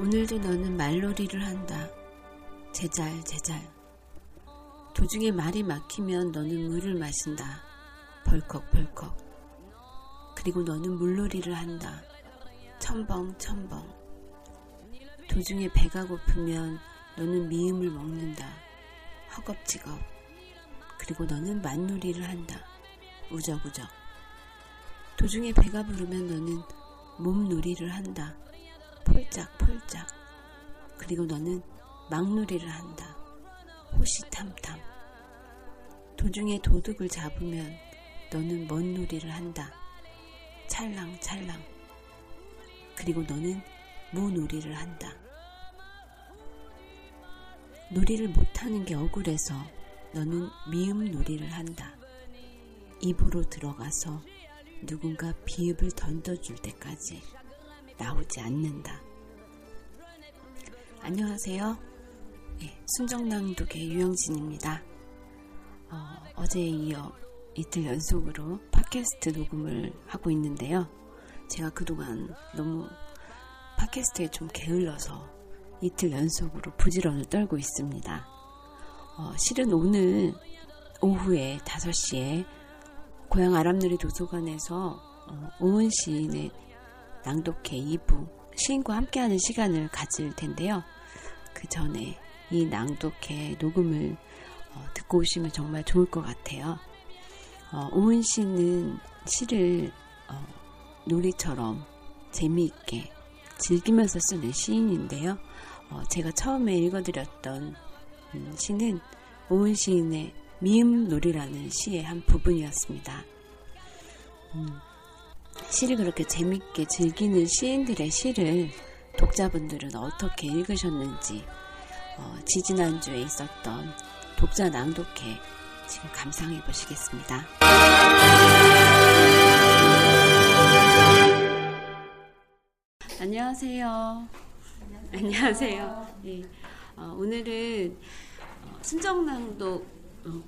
오늘도 너는 말놀이를 한다. 제잘, 제잘. 도중에 말이 막히면 너는 물을 마신다. 벌컥 벌컥. 그리고 너는 물놀이를 한다. 첨벙, 첨벙. 도중에 배가 고프면 너는 미음을 먹는다. 허겁지겁. 그리고 너는 만놀이를 한다. 우적우적. 도중에 배가 부르면 너는 몸놀이를 한다. 폴짝폴짝. 그리고 너는 막놀이를 한다. 호시탐탐. 도중에 도둑을 잡으면 너는 먼 놀이를 한다. 찰랑찰랑. 그리고 너는 무놀이를 한다. 놀이를 못하는 게 억울해서 너는 미음 놀이를 한다. 입으로 들어가서 누군가 비읍을 던져줄 때까지 나오지 않는다. 안녕하세요. 네, 순정낭독의 유영진입니다. 어, 제에 이어 이틀 연속으로 팟캐스트 녹음을 하고 있는데요. 제가 그동안 너무 팟캐스트에 좀 게을러서 이틀 연속으로 부지런을 떨고 있습니다. 어, 실은 오늘 오후에 5시에 고향 아람누리 도서관에서 어, 오은 시인의 낭독회 2부 시인과 함께하는 시간을 가질 텐데요. 그 전에 이 낭독회 녹음을 어, 듣고 오시면 정말 좋을 것 같아요. 어, 오은 씨는 시를 어, 놀이처럼 재미있게 즐기면서 쓰는 시인인데요. 어, 제가 처음에 읽어드렸던 음, 시는 오은 시인의 미음놀이라는 시의 한 부분이었습니다. 음, 시를 그렇게 재밌게 즐기는 시인들의 시를 독자분들은 어떻게 읽으셨는지 어, 지지난주에 있었던 독자 낭독회 지금 감상해 보시겠습니다. 안녕하세요. 안녕하세요. 네. 어, 오늘은 어, 순정낭독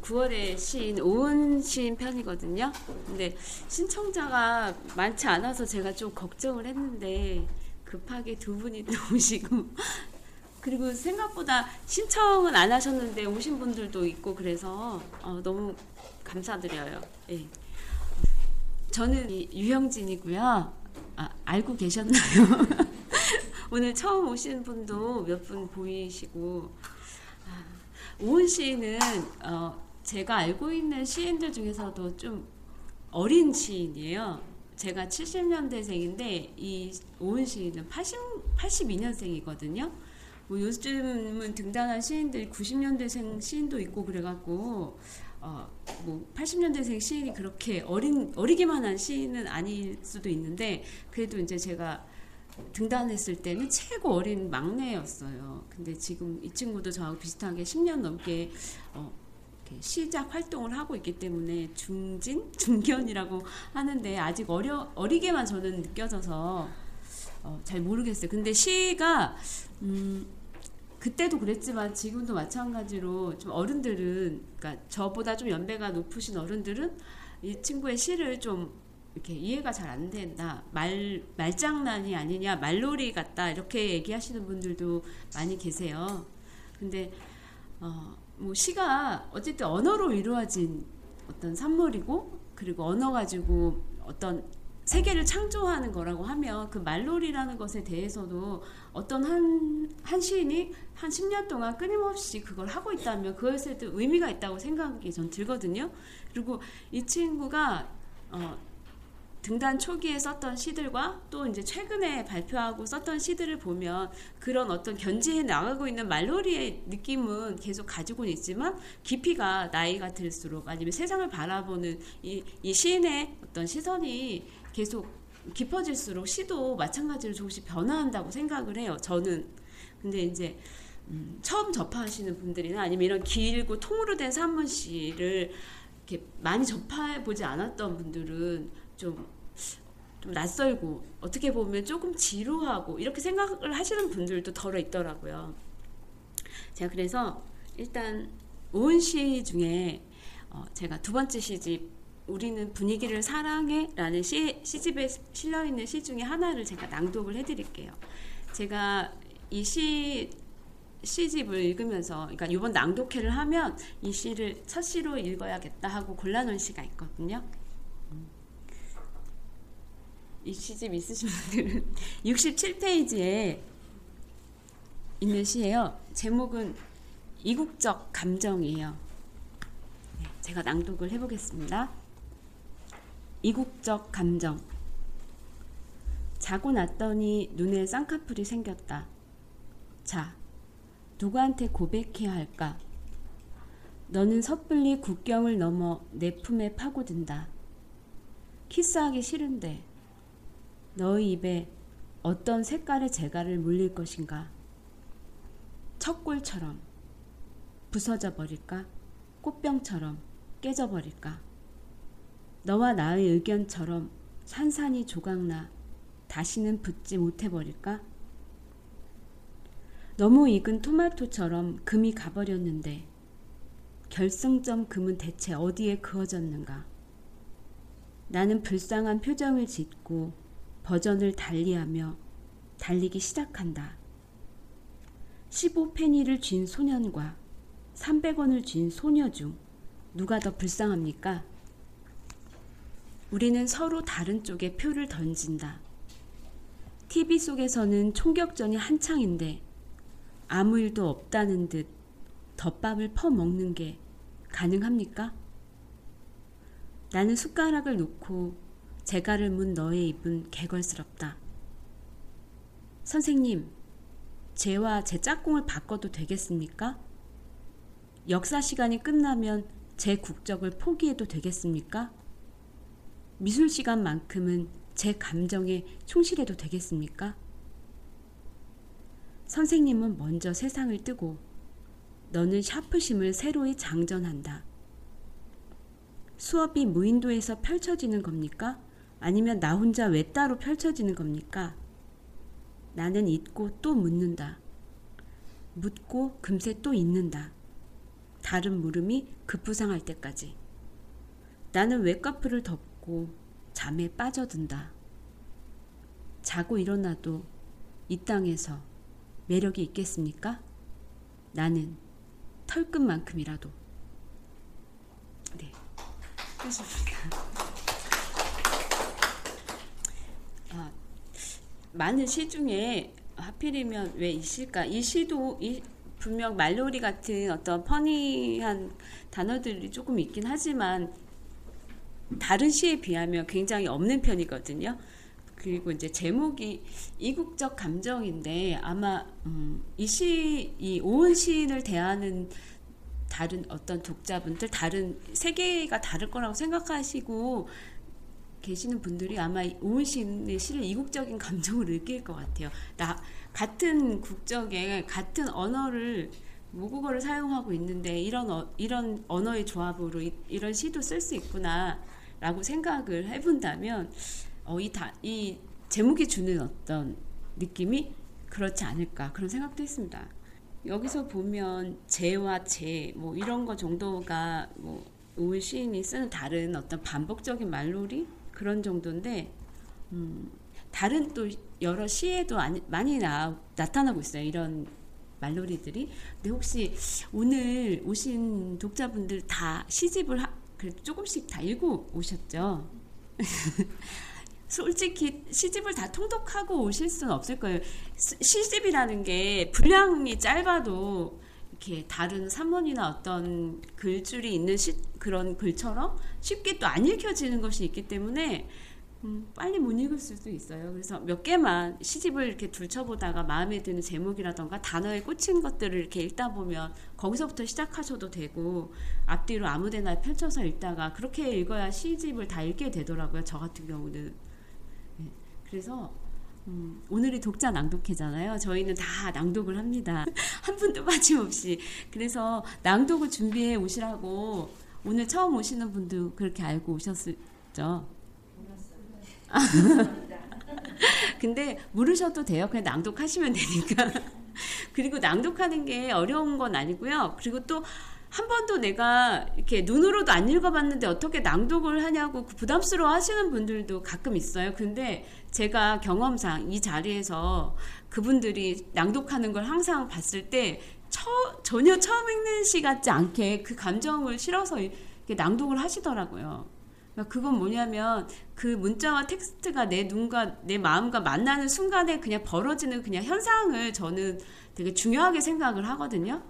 9월에 어, 시인 오은 시인 편이거든요. 근데 신청자가 많지 않아서 제가 좀 걱정을 했는데 급하게 두 분이 또 오시고 그리고 생각보다 신청은 안 하셨는데 오신 분들도 있고 그래서 어, 너무 감사드려요. 예. 저는 유영진이고요. 아, 알고 계셨나요? 오늘 처음 오신 분도 몇 분 보이시고 아, 오은 시인은 어, 제가 알고 있는 시인들 중에서도 좀 어린 시인이에요. 제가 70년대생인데 이 오은 시인은 80, 82년생이거든요. 뭐 요즘은 등단한 시인들 90년대생 시인도 있고 그래갖고 어, 뭐 80년대생 시인이 그렇게 어린 어리기만 한 시인은 아닐 수도 있는데 그래도 이제 제가 등단했을 때는 최고 어린 막내였어요. 근데 지금 이 친구도 저하고 비슷하게 10년 넘게 어, 시작 활동을 하고 있기 때문에 중진, 중견이라고 하는데 아직 어려 어리게만 저는 느껴져서 어, 잘 모르겠어요. 근데 시가 음, 그때도 그랬지만 지금도 마찬가지로 좀 어른들은 그러니까 저보다 좀 연배가 높으신 어른들은 이 친구의 시를 좀 이렇게 이해가 잘 안 된다. 말 말장난이 아니냐, 말놀이 같다. 이렇게 얘기하시는 분들도 많이 계세요. 근데 어, 뭐 시가 어쨌든 언어로 이루어진 어떤 산물이고 그리고 언어 가지고 어떤 세계를 창조하는 거라고 하면 그 말놀이라는 것에 대해서도 어떤 한, 한 시인이 한 10년 동안 끊임없이 그걸 하고 있다면 그것에도 의미가 있다고 생각이 전 들거든요. 그리고 이 친구가 어, 등단 초기에 썼던 시들과 또 이제 최근에 발표하고 썼던 시들을 보면 그런 어떤 견지해 나가고 있는 말놀이의 느낌은 계속 가지고는 있지만 깊이가 나이가 들수록 아니면 세상을 바라보는 이, 이 시인의 어떤 시선이 계속 깊어질수록 시도 마찬가지로 조금씩 변화한다고 생각을 해요. 저는 근데 이제 음, 처음 접하시는 분들이나 아니면 이런 길고 통으로 된 산문시를 이렇게 많이 접해 보지 않았던 분들은 좀, 좀 낯설고 어떻게 보면 조금 지루하고 이렇게 생각을 하시는 분들도 덜어 있더라고요. 제가 그래서 일단 오은 시 중에 어, 제가 두 번째 시집 우리는 분위기를 사랑해라는 시, 시집에 실려 있는 시 중에 하나를 제가 낭독을 해드릴게요. 제가 이 시 시집을 읽으면서, 그러니까 이번 낭독회를 하면 이 시를 첫 시로 읽어야겠다 하고 골라놓은 시가 있거든요. 이 시집 있으신 분들은 67페이지에 있는 시예요. 제목은 이국적 감정이에요. 네, 제가 낭독을 해보겠습니다. 이국적 감정. 자고 났더니 눈에 쌍꺼풀이 생겼다. 자, 누구한테 고백해야 할까? 너는 섣불리 국경을 넘어 내 품에 파고든다. 키스하기 싫은데 너의 입에 어떤 색깔의 재갈을 물릴 것인가? 척골처럼 부서져 버릴까? 꽃병처럼 깨져 버릴까? 너와 나의 의견처럼 산산이 조각나 다시는 붙지 못해 버릴까? 너무 익은 토마토처럼 금이 가버렸는데 결승점 금은 대체 어디에 그어졌는가? 나는 불쌍한 표정을 짓고 버전을 달리하며 달리기 시작한다. 15페니를 쥔 소년과 300원을 쥔 소녀 중 누가 더 불쌍합니까? 우리는 서로 다른 쪽에 표를 던진다. TV 속에서는 총격전이 한창인데 아무 일도 없다는 듯 덮밥을 퍼먹는 게 가능합니까? 나는 숟가락을 놓고 재갈을 문 너의 입은 개걸스럽다. 선생님, 제와 제 짝꿍을 바꿔도 되겠습니까? 역사 시간이 끝나면 제 국적을 포기해도 되겠습니까? 미술 시간만큼은 제 감정에 충실해도 되겠습니까? 선생님은 먼저 세상을 뜨고 너는 샤프심을 새로이 장전한다. 수업이 무인도에서 펼쳐지는 겁니까? 아니면 나 혼자 외따로 펼쳐지는 겁니까? 나는 잊고 또 묻는다. 묻고 금세 또 잊는다. 다른 물음이 급부상할 때까지. 나는 외꺼풀을 덮고 잠에 빠져든다. 자고 일어나도 이 땅에서 매력이 있겠습니까? 나는 털끝만큼이라도. 네. 끝입니다. 아, 많은 시 중에 하필이면 왜 이 시일까? 이 시도 이 분명 말놀이 같은 어떤 퍼니한 단어들이 조금 있긴 하지만 다른 시에 비하면 굉장히 없는 편이거든요. 그리고 이제 제목이 이국적 감정인데 아마 음, 이 시, 이 오은 시인을 대하는 다른 어떤 독자분들, 다른 세계가 다를 거라고 생각하시고 계시는 분들이 아마 오은 시인의 시를 이국적인 감정을 느낄 것 같아요. 나 같은 국적에 같은 언어를 모국어를 사용하고 있는데 이런 어, 이런 언어의 조합으로 이, 런 시도 쓸 수 있구나라고 생각을 해본다면 어, 이, 다, 이 제목이 주는 어떤 느낌이 그렇지 않을까 그런 생각도 했습니다. 여기서 보면 제와 제뭐 이런 거 정도가 뭐 오은 시인이 쓰는 다른 어떤 반복적인 말놀이 그런 정도인데 음, 다른 또 여러 시에도 많이 나, 나타나고 있어요. 이런 말놀이들이. 근데 혹시 오늘 오신 독자분들 다 시집을 하, 그래도 조금씩 다 읽고 오셨죠? 솔직히 시집을 다 통독하고 오실 수는 없을 거예요. 시집이라는 게 분량이 짧아도 이렇게 다른 산문이나 어떤 글줄이 있는 시, 그런 글처럼 쉽게 또 안 읽혀지는 것이 있기 때문에 음, 빨리 못 읽을 수도 있어요. 그래서 몇 개만 시집을 이렇게 둘쳐보다가 마음에 드는 제목이라던가 단어에 꽂힌 것들을 이렇게 읽다 보면 거기서부터 시작하셔도 되고 앞뒤로 아무 데나 펼쳐서 읽다가 그렇게 읽어야 시집을 다 읽게 되더라고요. 저 같은 경우는. 네, 그래서 음, 오늘이 독자 낭독회잖아요. 저희는 다 낭독을 합니다. 한 분도 빠짐없이. 그래서 낭독을 준비해 오시라고 오늘 처음 오시는 분도 그렇게 알고 오셨죠. 근데 물으셔도 돼요. 그냥 낭독하시면 되니까. 그리고 낭독하는 게 어려운 건 아니고요. 그리고 또 한 번도 내가 이렇게 눈으로도 안 읽어봤는데 어떻게 낭독을 하냐고 부담스러워 하시는 분들도 가끔 있어요. 근데 제가 경험상 이 자리에서 그분들이 낭독하는 걸 항상 봤을 때 처, 전혀 처음 읽는 시 같지 않게 그 감정을 실어서 낭독을 하시더라고요. 그러니까 그건 뭐냐면 그 문자와 텍스트가 내 눈과 내 마음과 만나는 순간에 그냥 벌어지는 그냥 현상을 저는 되게 중요하게 생각을 하거든요.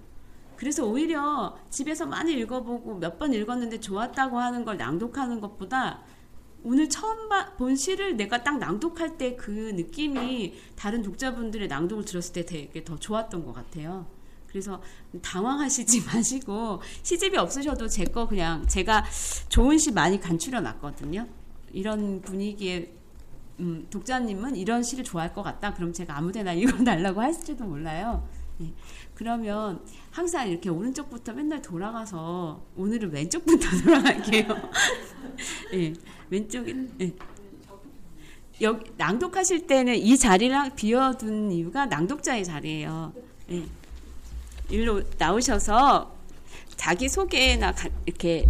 그래서 오히려 집에서 많이 읽어보고 몇 번 읽었는데 좋았다고 하는 걸 낭독하는 것보다 오늘 처음 본 시를 내가 딱 낭독할 때 그 느낌이 다른 독자분들의 낭독을 들었을 때 되게 더 좋았던 것 같아요. 그래서 당황하시지 마시고 시집이 없으셔도 제 거 그냥 제가 좋은 시 많이 간추려 놨거든요. 이런 분위기에 음, 독자님은 이런 시를 좋아할 것 같다. 그럼 제가 아무데나 읽어달라고 할지도 몰라요. 예. 그러면 항상 이렇게 오른쪽부터 맨날 돌아가서 오늘은 왼쪽부터 돌아갈게요. 예, 왼쪽에 예. 여기 낭독하실 때는 이 자리랑 비워둔 이유가 낭독자의 자리예요. 예. 일로 나오셔서 자기 소개나 가, 이렇게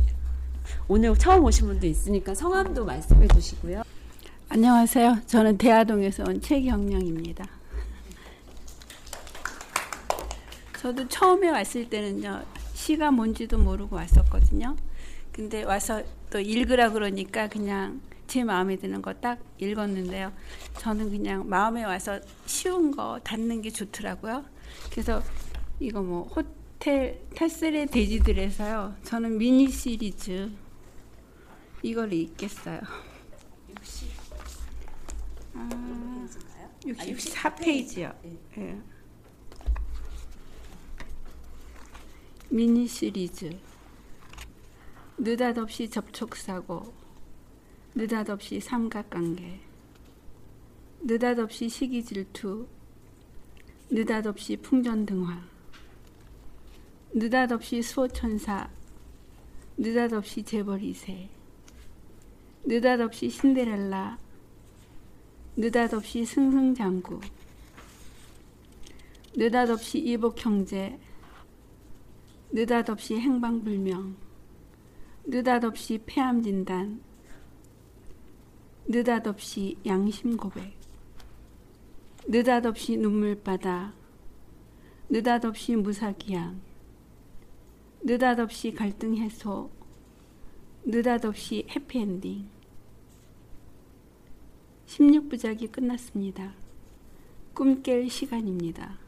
오늘 처음 오신 분도 있으니까 성함도 말씀해 주시고요. 안녕하세요. 저는 대하동에서 온 최경령입니다. 저도 처음에 왔을 때는요, 시가 뭔지도 모르고 왔었거든요. 근데 와서 또 읽으라 그러니까 그냥 제 마음에 드는 거 딱 읽었는데요. 저는 그냥 마음에 와서 쉬운 거 닫는 게 좋더라고요. 그래서 이거 뭐 호텔 테슬의 돼지들에서요. 저는 미니 시리즈 이걸 읽겠어요. 아, 64페이지요. 예. 미니 시리즈. 느닷없이 접촉사고 느닷없이 삼각관계 느닷없이 시기질투 느닷없이 풍전등화 느닷없이 수호천사 느닷없이 재벌이세 느닷없이 신데렐라 느닷없이 승승장구 느닷없이 이복형제 느닷없이 행방불명 느닷없이 폐암 진단 느닷없이 양심 고백 느닷없이 눈물바다 느닷없이 무사기양 느닷없이 갈등 해소 느닷없이 해피엔딩 16부작이 끝났습니다. 꿈 깰 시간입니다.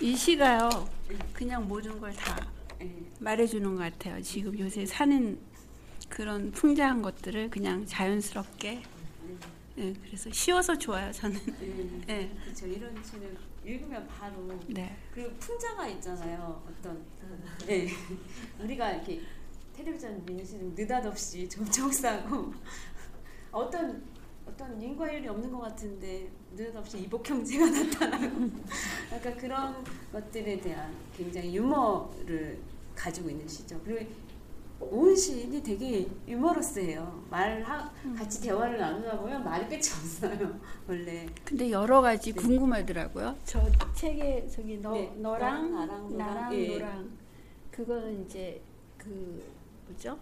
이 시가요, 그냥 모든 걸 다 말해주는 것 같아요. 지금 요새 사는 그런 풍자한 것들을 그냥 자연스럽게. 네, 그래서 쉬워서 좋아요, 저는. 네. 그렇죠. 이런 시는 읽으면 바로. 네. 그리고 풍자가 있잖아요. 어떤. 네. 우리가 이렇게 텔레비전 미니시는 느닷없이 접촉사고 어떤 어떤 인과율이 없는 것 같은데 느닷없이 이복 형제가 나타나고 약간 그런 것들에 대한 굉장히 유머를 가지고 있는 시죠. 그리고 오은 시인이 되게 유머러스해요. 말 같이 대화를 나누다 보면 말이 끝이 없어요. 원래. 근데 여러 가지 네. 궁금하더라고요. 저 책에 저기 너 네. 너랑 나랑, 나랑 나랑, 예. 너랑 그거는 이제 그 뭐죠?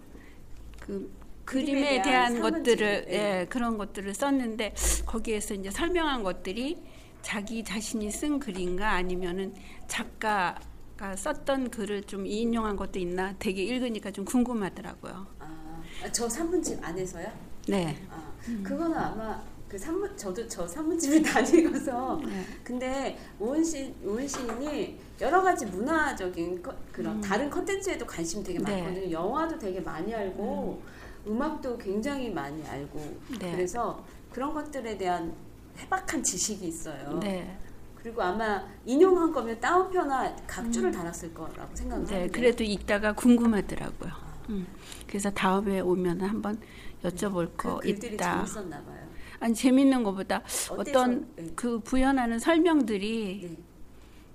그 그림에 대한 대한. 것들을 예. 예, 그런 것들을 썼는데 거기에서 이제 설명한 것들이 자기 자신이 쓴 글인가 아니면은 작가가 썼던 글을 좀 인용한 것도 있나 되게 읽으니까 좀 궁금하더라고요. 아, 저 산문집 안에서요? 네. 아, 그거는 아마 그 산문 저도 저 산문집을 다니고서 네. 근데 오은 시 오은 시인이 여러 가지 문화적인 거- 그런 음. 다른 컨텐츠에도 관심 되게 네. 많거든요. 영화도 되게 많이 알고 음. 악도 굉장히 많이 알고 네. 그래서 그런 것들에 대한 해박한 지식이 있어요. 네. 그리고 아마 인용한 거면 다운표나 각주를 달았을 거라고 생각을 네, 하는데 그래도 이따가 궁금하더라고요. 음. 그래서 다음에 오면 한번 여쭤볼 그 거 있다. 재밌었나 봐요. 아니 재밌는 것보다 어때서? 어떤 네. 그 부연하는 설명들이 네.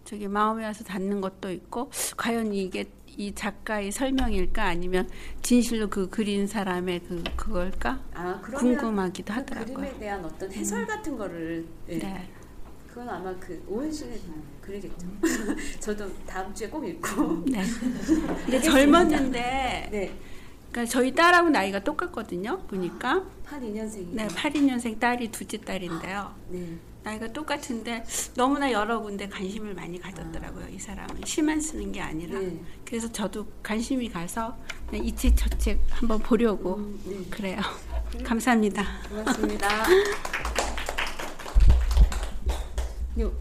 저기 마음에 와서 닿는 것도 있고 과연 이게 이 작가의 설명일까 아니면 진실로 그 그린 사람의 그 그걸까 아 궁금하기도 그 하더라고요. 그림에 대한 어떤 해설 같은 거를 네. 네. 그건 아마 그 오은 씨의 글이겠죠. 저도 다음 주에 꼭 읽고. 네. 근데 젊었는데 네. 그러니까 저희 딸하고 나이가 똑같거든요. 보니까 82년생이. 네, 82년생 딸이 둘째 딸인데요. 네. 나이가 똑같은데 너무나 여러 군데 관심을 많이 가졌더라고요. 이 사람은 시만 쓰는 게 아니라. 네. 그래서 저도 관심이 가서 이 책 저 책 한번 보려고 음, 네. 그래요. 감사합니다. 고맙습니다.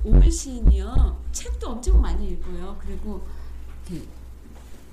오은 시인이요 책도 엄청 많이 읽어요. 그리고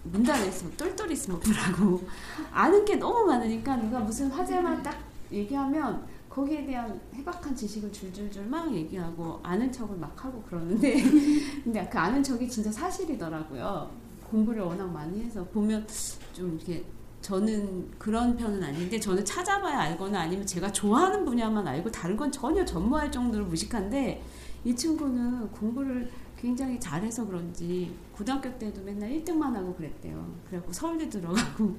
문단에서 똘똘이 스모피라고 아는 게 너무 많으니까 누가 무슨 화제만 딱 얘기하면 거기에 대한 해박한 지식을 줄줄줄 막 얘기하고 아는 척을 막 하고 그러는데 근데 그 아는 척이 진짜 사실이더라고요. 공부를 워낙 많이 해서 보면 좀 이렇게 저는 그런 편은 아닌데 저는 찾아봐야 알거나 아니면 제가 좋아하는 분야만 알고 다른 건 전혀 전무할 정도로 무식한데 이 친구는 공부를 굉장히 잘해서 그런지 고등학교 때도 맨날 1등만 하고 그랬대요. 그래갖고 서울대 들어가고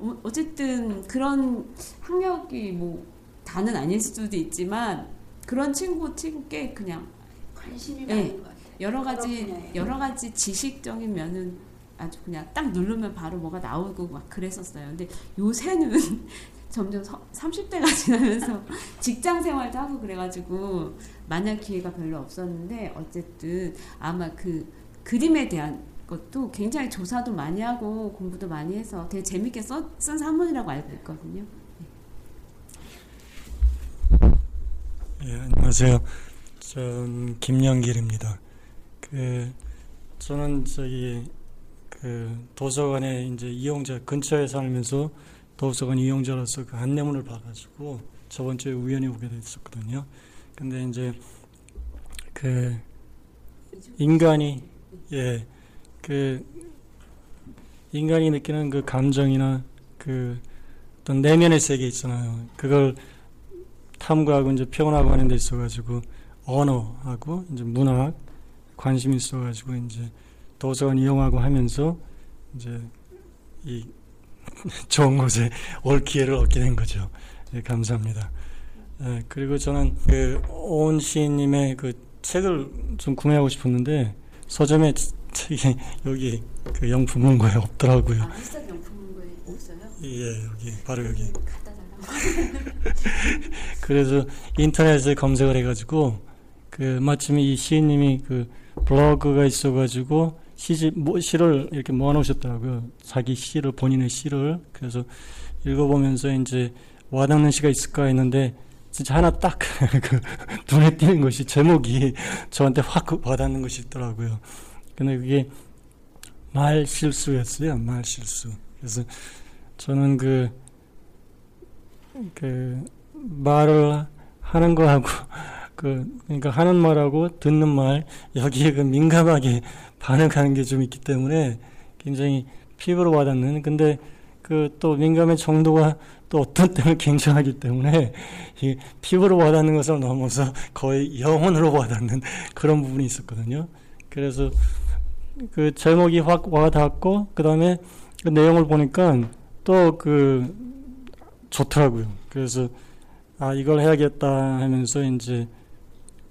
어, 어쨌든 그런 학력이 뭐 다는 아닐 수도 있지만 그런 친구 친구께 그냥 관심이 네. 많은 것 같아요. 여러 가지 분야에. 여러 가지 지식적인 면은 아주 그냥 딱 누르면 바로 뭐가 나오고 막 그랬었어요. 근데 요새는 점점 서, 30대가 지나면서 직장 생활도 하고 그래가지고 만날 기회가 별로 없었는데 어쨌든 아마 그 그림에 대한 것도 굉장히 조사도 많이 하고 공부도 많이 해서 되게 재밌게 써, 쓴 산문이라고 알고 있거든요. 예, 안녕하세요. 전 김영길입니다. 그 저는 저기 그 도서관에 이제 이용자 근처에 살면서 도서관 이용자로서 그 안내문을 봐가지고 저번 주에 우연히 오게 됐었거든요. 근데 이제 그 인간이 예 그 인간이 느끼는 그 감정이나 그 어떤 내면의 세계 있잖아요. 그걸 탐구하고 이제 표현하고 하는 데 있어가지고 언어하고 이제 문학 관심이 있어가지고 이제 도서관 이용하고 하면서 이제 이 좋은 곳에 올 기회를 얻게 된 거죠. 예, 감사합니다. 예, 그리고 저는 그 오은 시인님의 그 책을 좀 구매하고 싶었는데 서점에 책이 여기 그 영품 문고에 없더라고요. 아, 비싼 명품은 거에 없어요? 예, 여기 바로 여기. 달라고. 그래서 인터넷에 검색을 해가지고 그 마침 이 시인님이 그 블로그가 있어가지고 시집 뭐 시를 이렇게 모아놓으셨더라고요. 자기 시를 본인의 시를 그래서 읽어보면서 이제 와닿는 시가 있을까 했는데 진짜 하나 딱 그 눈에 띄는 것이 제목이 저한테 확 와닿는 것이 있더라고요. 근데 그게 말 실수였어요. 말 실수. 그래서 저는 그 그 말을 하는 거하고 그 그러니까 하는 말하고 듣는 말 여기에 그 민감하게 반응하는 게 좀 있기 때문에 굉장히 피부로 와닿는 근데 그 또 민감의 정도가 또 어떤 때는 굉장하기 때문에 이 피부로 와닿는 것을 넘어서 거의 영혼으로 와닿는 그런 부분이 있었거든요. 그래서 그 제목이 확 와닿고 그 다음에 그 내용을 보니까 또그 좋더라고요. 그래서 아 이걸 해야겠다 하면서 이제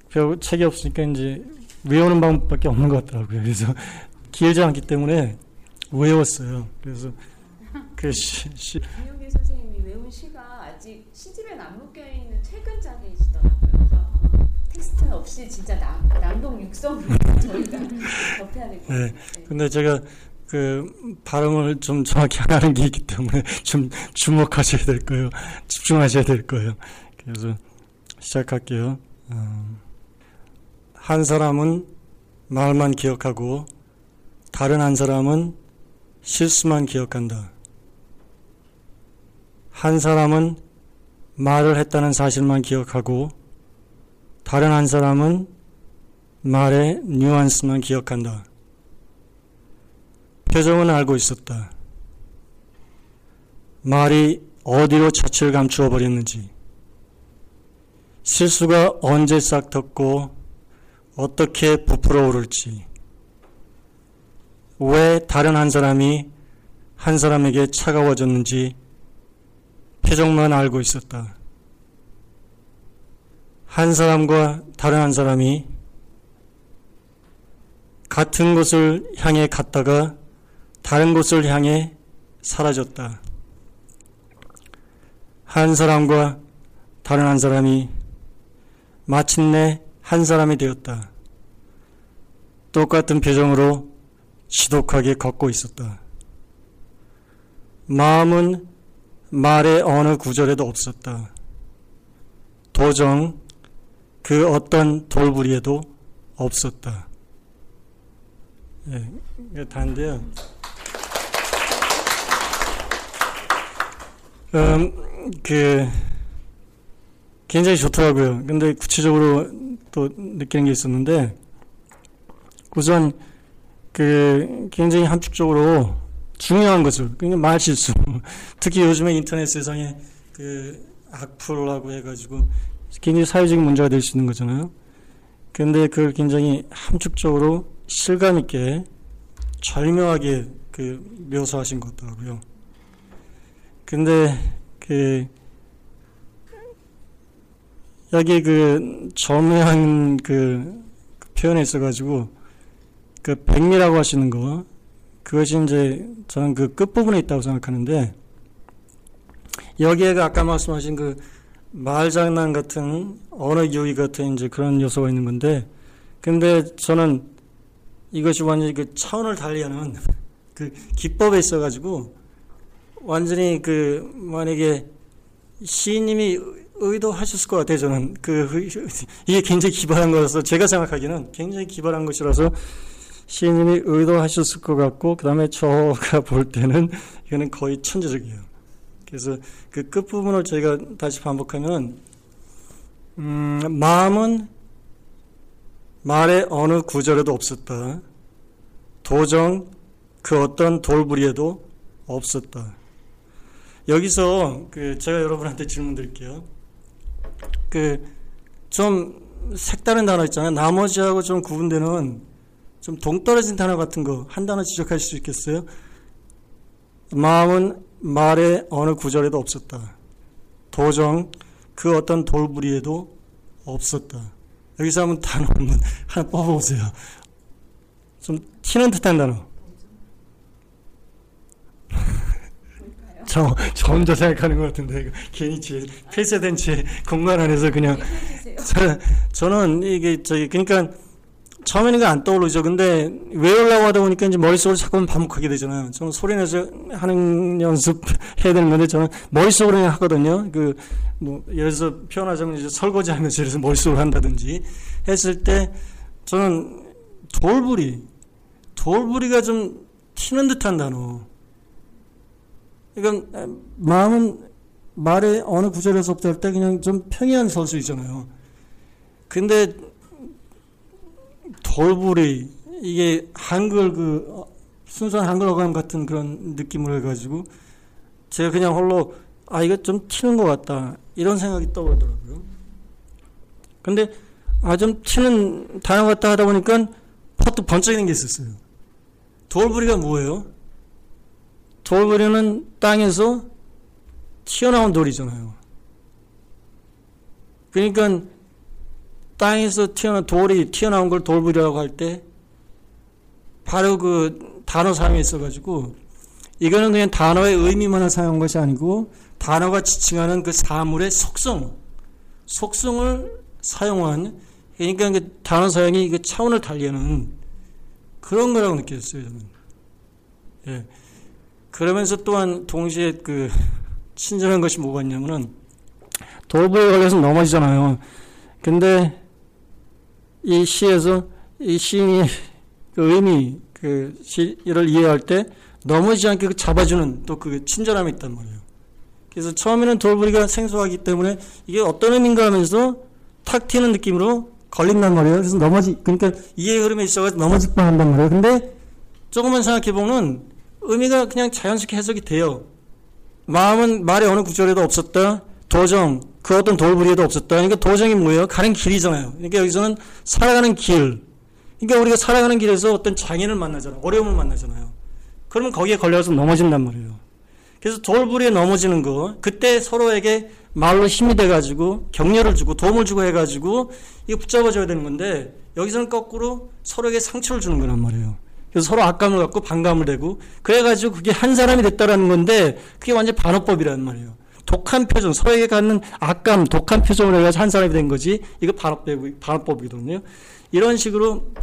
별 책이 없으니까 이제 외우는 방법밖에 없는 것 같더라고요. 그래서 길지 않기 때문에 외웠어요. 그래서 그 시, 시, 김용길 선생님이 외운 시가 아직 시집에 안 묶여 있는 최근작이시더라고요. 텍스트 없이 진짜 낭, 낭독 육성으로 저희가 접해야 될것 같아요. 네. 근데 제가 그 발음을 좀 정확히 안 하는 게 있기 때문에 좀 주목하셔야 될 거예요. 집중하셔야 될 거예요. 그래서 시작할게요. 어, 한 사람은 말만 기억하고 다른 한 사람은 실수만 기억한다. 한 사람은 말을 했다는 사실만 기억하고 다른 한 사람은 말의 뉘앙스만 기억한다. 표정은 알고 있었다. 말이 어디로 처치를 감추어 버렸는지, 실수가 언제 싹 텄고 어떻게 부풀어 오를지, 왜 다른 한 사람이 한 사람에게 차가워졌는지 표정만 알고 있었다. 한 사람과 다른 한 사람이 같은 곳을 향해 갔다가 다른 곳을 향해 사라졌다. 한 사람과 다른 한 사람이 마침내 한 사람이 되었다. 똑같은 표정으로 지독하게 걷고 있었다. 마음은 말의 어느 구절에도 없었다. 도정 그 어떤 돌부리에도 없었다. 예, 단데요. 음, 그, 굉장히 좋더라고요. 근데 구체적으로 또 느끼는 게 있었는데, 우선, 그, 굉장히 함축적으로 중요한 것을, 그러니까 말 실수. 특히 요즘에 인터넷 세상에 그 악플하고 해가지고 굉장히 사회적인 문제가 될 수 있는 거잖아요. 근데 그걸 굉장히 함축적으로 실감 있게 절묘하게 그 묘사하신 것 같더라고요. 근데 그 여기 그 점유한 그 표현에 있어가지고 그 백미라고 하시는 거 그것이 이제 저는 그 끝부분에 있다고 생각하는데 여기에가 아까 말씀하신 그 말장난 같은 언어 유희 같은 이제 그런 요소가 있는 건데 근데 저는 이것이 완전히 그 차원을 달리하는 그 기법에 있어가지고 완전히 그 만약에 시인님이 의도하셨을 것 같아요. 저는 그 이게 굉장히 기발한 거라서 제가 생각하기에는 굉장히 기발한 것이라서 시인님이 의도하셨을 것 같고 그 다음에 저가 볼 때는 이거는 거의 천재적이에요. 그래서 그 끝 부분을 저희가 다시 반복하면 음, 마음은 말의 어느 구절에도 없었다. 도정 그 어떤 돌부리에도 없었다. 여기서 그 제가 여러분한테 질문 드릴게요. 그 좀 색다른 단어 있잖아요. 나머지하고 좀 구분되는 좀 동떨어진 단어 같은 거 한 단어 지적하실 수 있겠어요? 마음은 말의 어느 구절에도 없었다. 도정 그 어떤 돌부리에도 없었다. 여기서 한번 단어 한번 하나 뽑아보세요. 좀 튀는 듯한 단어. 저, 저 혼자 생각하는 것 같은데, 괜히 제, 폐쇄된 제 공간 안에서 그냥, 저, 저는 이게, 저기, 그러니까, 처음에는 안 떠오르죠. 근데 외우려고 하다 보니까 이제 머릿속으로 자꾸 반복하게 되잖아요. 저는 소리 내서 하는 연습 해야 되는 건데 저는 머릿속으로 그냥 하거든요. 그, 뭐, 예를 들어서 표현하자면 이제 설거지 하면서 예를 들어서 머릿속으로 한다든지 했을 때 저는 돌부리, 돌부리가 좀 튀는 듯한 단어. 그러니까 마음은 말의 어느 구절에서부터 할 때 그냥 좀 평이한 서술이잖아요. 근데 돌부리 이게 한글 그 순수한 한글 어감 같은 그런 느낌을 해가지고 제가 그냥 홀로 아 이거 좀 튀는 것 같다 이런 생각이 떠오르더라고요. 근데 아 좀 튀는 단어 같다 하다 보니까 퍼뜩 번쩍이는 게 있었어요. 돌부리가 뭐예요? 돌부리는 땅에서 튀어나온 돌이잖아요. 그러니까 땅에서 튀어나온 돌이 튀어나온 걸 돌부리라고 할 때 바로 그 단어 사용에 있어가지고 이거는 그냥 단어의 의미만 사용한 것이 아니고 단어가 지칭하는 그 사물의 속성, 속성을 사용한 그러니까 그 단어 사용이 그 차원을 달리하는 그런 거라고 느꼈어요 저는. 예. 그러면서 또한 동시에 그 친절한 것이 뭐가 있냐면은 돌부에 걸려서 넘어지잖아요. 근데 이 시에서 이 시인이 그 의미 그 시를 이해할 때 넘어지지 않게 그 잡아주는 또 그 친절함이 있단 말이에요. 그래서 처음에는 돌부리가 생소하기 때문에 이게 어떤 의미인가 하면서 탁 튀는 느낌으로 걸린단 말이에요. 그래서 넘어지 그러니까 이해 흐름에 있어서 넘어질 뻔한단 말이에요. 근데 조금만 생각해 보면 의미가 그냥 자연스럽게 해석이 돼요. 마음은 말의 어느 구절에도 없었다. 도정 그 어떤 돌부리에도 없었다. 그러니까 도정이 뭐예요? 가는 길이잖아요. 그러니까 여기서는 살아가는 길. 그러니까 우리가 살아가는 길에서 어떤 장애를 만나잖아요. 어려움을 만나잖아요. 그러면 거기에 걸려서 넘어진단 말이에요. 그래서 돌부리에 넘어지는 거, 그때 서로에게 말로 힘이 돼가지고 격려를 주고 도움을 주고 해가지고 이거 붙잡아줘야 되는 건데 여기서는 거꾸로 서로에게 상처를 주는 거란 말이에요. 그래서 서로 악감을 갖고 반감을 되고 그래가지고 그게 한 사람이 됐다라는 건데 그게 완전 반어법이란 말이에요. 독한 표정, 서로에게 갖는 악감, 독한 표정을 해가지고 한 사람이 된 거지 이거 반어법, 반어법이거든요. 이런 식으로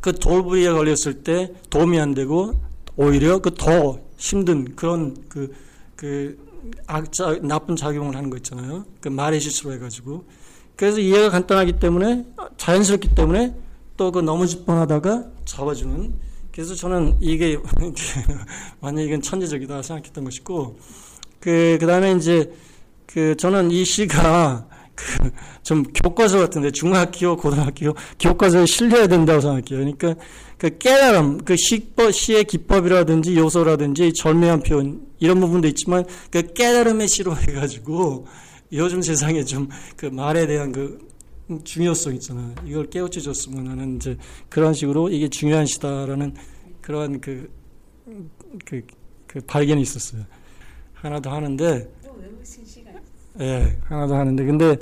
그 돌부리에 걸렸을 때 도움이 안 되고 오히려 그 더 힘든 그런 그, 그 악자, 나쁜 작용을 하는 거 있잖아요. 그 말의 실수로 해가지고. 그래서 이해가 간단하기 때문에 자연스럽기 때문에 또 그 넘어질 뻔하다가 잡아주는. 그래서 저는 이게 완전 이건 천재적이다 생각했던 것이고 그 그다음에 이제 그 저는 이 시가 그 좀 교과서 같은데 중학교 고등학교 교과서에 실려야 된다고 생각해요. 그러니까 그 깨달음, 그 시법, 시의 기법이라든지 요소라든지 절묘한 표현 이런 부분도 있지만 그 깨달음의 시로 해가지고 요즘 세상에 좀 그 말에 대한 그 중요성 있잖아요. 이걸 깨우쳐 줬으면 하는 이제 그런 식으로 이게 중요한 시다라는 그러한 그, 그, 그 발견이 있었어요. 하나 더 하는데, 예, 하나 더 하는데, 근데,